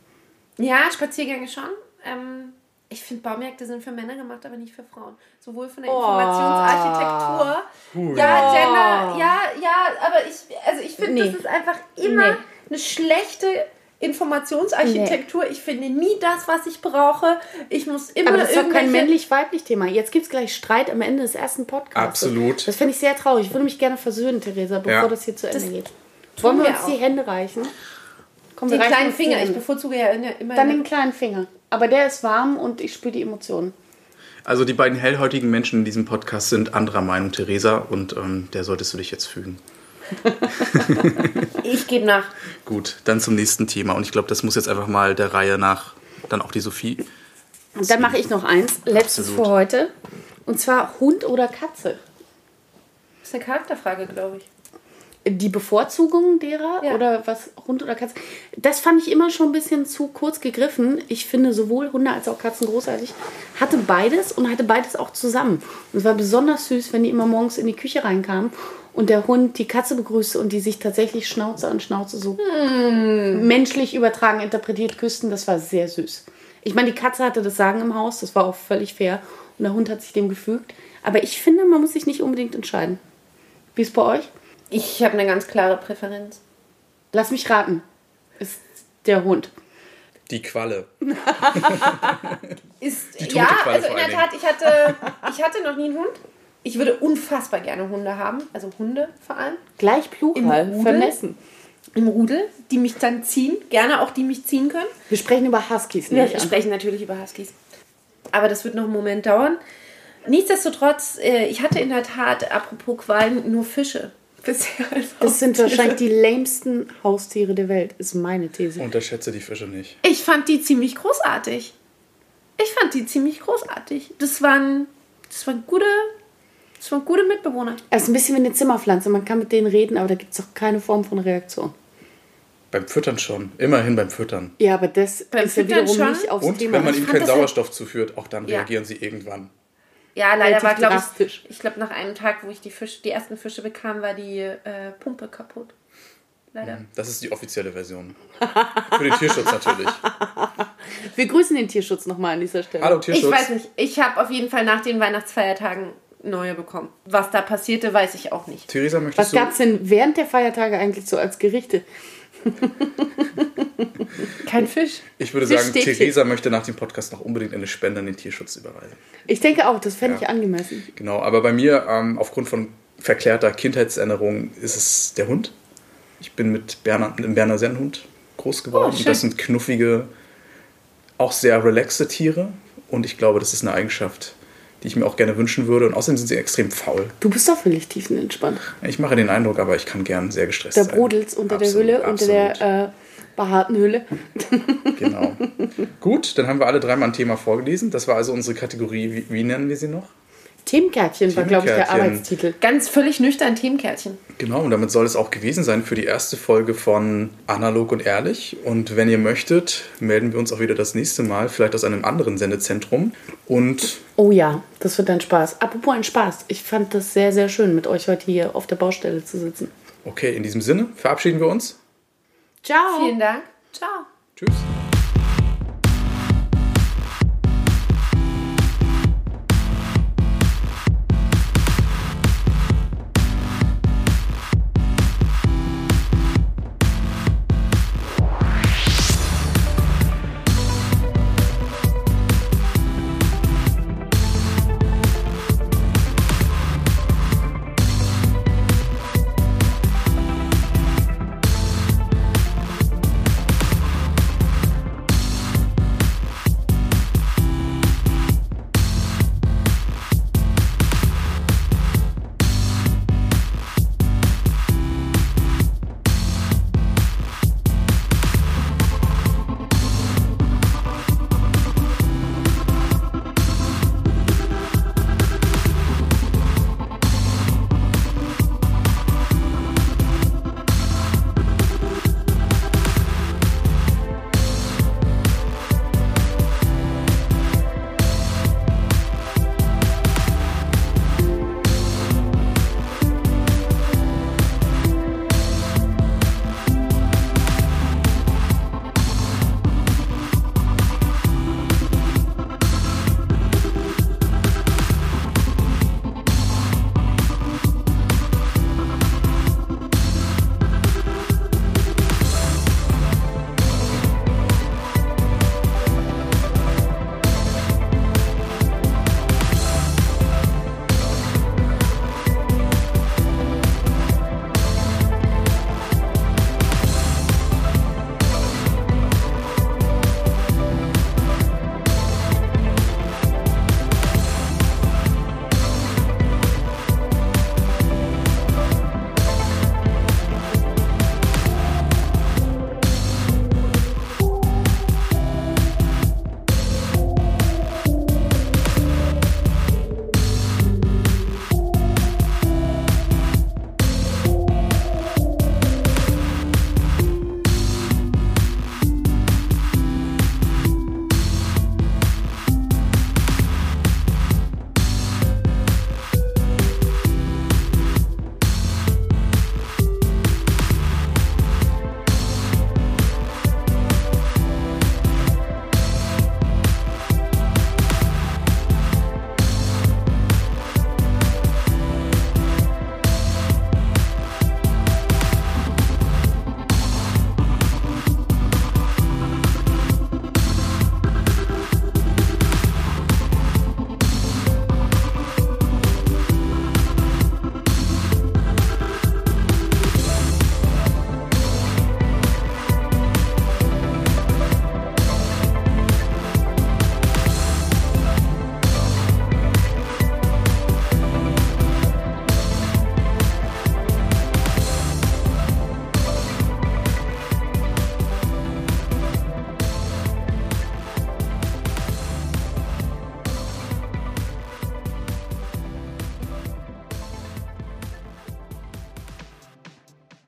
ja, Spaziergänge schon. Ähm, ich finde, Baumärkte sind für Männer gemacht, aber nicht für Frauen. Sowohl von der Oh. Informationsarchitektur. Ja, Gender, ja, ja, aber ich, also ich finde, Nee. das ist einfach immer Nee. eine schlechte Informationsarchitektur. Ich finde nie das, was ich brauche. Ich muss immer Aber das ist doch kein irgendwelche- männlich-weiblich Thema. Jetzt gibt es gleich Streit am Ende des ersten Podcasts. Absolut. Das finde ich sehr traurig. Ich würde mich gerne versöhnen, Theresa, bevor Ja. das hier zu Ende Das geht. Wollen wir wir uns auch. die Hände reichen? Komm, Den kleinen Finger. Ich bevorzuge ja immer. Dann den kleinen Finger. Aber der ist warm und ich spüre die Emotionen. Also die beiden hellhäutigen Menschen in diesem Podcast sind anderer Meinung, Theresa, und ähm, der solltest du dich jetzt fügen. ich gebe nach. Gut, dann zum nächsten Thema. Und ich glaube, das muss jetzt einfach mal der Reihe nach dann auch die Sophie. Und dann mache ich noch eins, letztes Absolut. für heute. Und zwar Hund oder Katze. Das ist eine Charakterfrage, glaube ich. Die Bevorzugung derer Ja. oder was Hund oder Katze? Das fand ich immer schon ein bisschen zu kurz gegriffen. Ich finde sowohl Hunde als auch Katzen großartig. Hatte beides und hatte beides auch zusammen. Und es war besonders süß, wenn die immer morgens in die Küche reinkamen und der Hund die Katze begrüßte und die sich tatsächlich Schnauze an Schnauze so menschlich übertragen interpretiert küssten. Das war sehr süß. Ich meine, die Katze hatte das Sagen im Haus, das war auch völlig fair. Und der Hund hat sich dem gefügt. Aber ich finde, man muss sich nicht unbedingt entscheiden. Wie ist bei euch? Ich habe eine ganz klare Präferenz. Lass mich raten. Ist der Hund. Die Qualle. Ist, Die ja, Qualle also in der Tat, ich hatte, ich hatte noch nie einen Hund. Ich würde unfassbar gerne Hunde haben, also Hunde vor allem, Gleich Plural, Im Rudel? vermessen. im Rudel, die mich dann ziehen, gerne auch die mich ziehen können. Wir sprechen über Huskies, Wir nicht an. sprechen natürlich über Huskies. Aber das wird noch einen Moment dauern. Nichtsdestotrotz, äh, ich hatte in der Tat, apropos Quallen, nur Fische. Bisher als Das sind wahrscheinlich die lämsten Haustiere der Welt, ist meine These. Unterschätze die Fische nicht. Ich fand die ziemlich großartig. Ich fand die ziemlich großartig. Das waren, das waren gute, das waren gute Mitbewohner. Es ist ein bisschen wie eine Zimmerpflanze. Man kann mit denen reden, aber da gibt es doch keine Form von Reaktion. Beim Füttern schon. Immerhin beim Füttern. Ja, aber das Beim ist ja Füttern wiederum schon? nicht aufs Und Thema. wenn man ihnen keinen Sauerstoff zuführt, auch dann Ja. reagieren sie irgendwann. Ja, leider war, glaube ich, ich glaube, nach einem Tag, wo ich die, Fisch, die ersten Fische bekam, war die äh, Pumpe kaputt. Leider. Das ist die offizielle Version. Für den Tierschutz natürlich. Wir grüßen den Tierschutz nochmal an dieser Stelle. Hallo Tierschutz. Ich weiß nicht. Ich habe auf jeden Fall nach den Weihnachtsfeiertagen neue bekommen. Was da passierte, weiß ich auch nicht. Theresa, Was möchtest gab du... es denn während der Feiertage eigentlich so als Gerichte? Kein Fisch. Ich würde Fisch sagen, hier. Theresa möchte nach dem Podcast noch unbedingt eine Spende an den Tierschutz überweisen. Ich denke auch, das fände Ja. ich angemessen. Genau, aber bei mir, ähm, aufgrund von verklärter Kindheitserinnerung, ist es der Hund. Ich bin mit Berner, mit einem Berner Sennhund groß geworden. Oh, schön. das sind knuffige, auch sehr relaxte Tiere. Und ich glaube, das ist eine Eigenschaft, die ich mir auch gerne wünschen würde. Und außerdem sind sie extrem faul. Du bist doch völlig tiefenentspannt. Ich mache den Eindruck, aber ich kann gern sehr gestresst Da sein. brodelt's unter Absolut, der Hülle, unter absolut. der äh, behaarten Hülle. Genau. Gut, dann haben wir alle dreimal ein Thema vorgelesen. Das war also unsere Kategorie. Wie, wie nennen wir sie noch? Themenkärtchen war, glaube ich, der. Arbeitstitel. Ganz völlig nüchtern Themenkärtchen. Genau, und damit soll es auch gewesen sein für die erste Folge von Analog und Ehrlich. Und wenn ihr möchtet, melden wir uns auch wieder das nächste Mal, vielleicht aus einem anderen Sendezentrum. Und Oh ja, das wird ein Spaß. Apropos ein Spaß. Ich fand das sehr, sehr schön, mit euch heute hier auf der Baustelle zu sitzen. okay, in diesem Sinne verabschieden wir uns. Ciao. Vielen Dank. Ciao. Tschüss.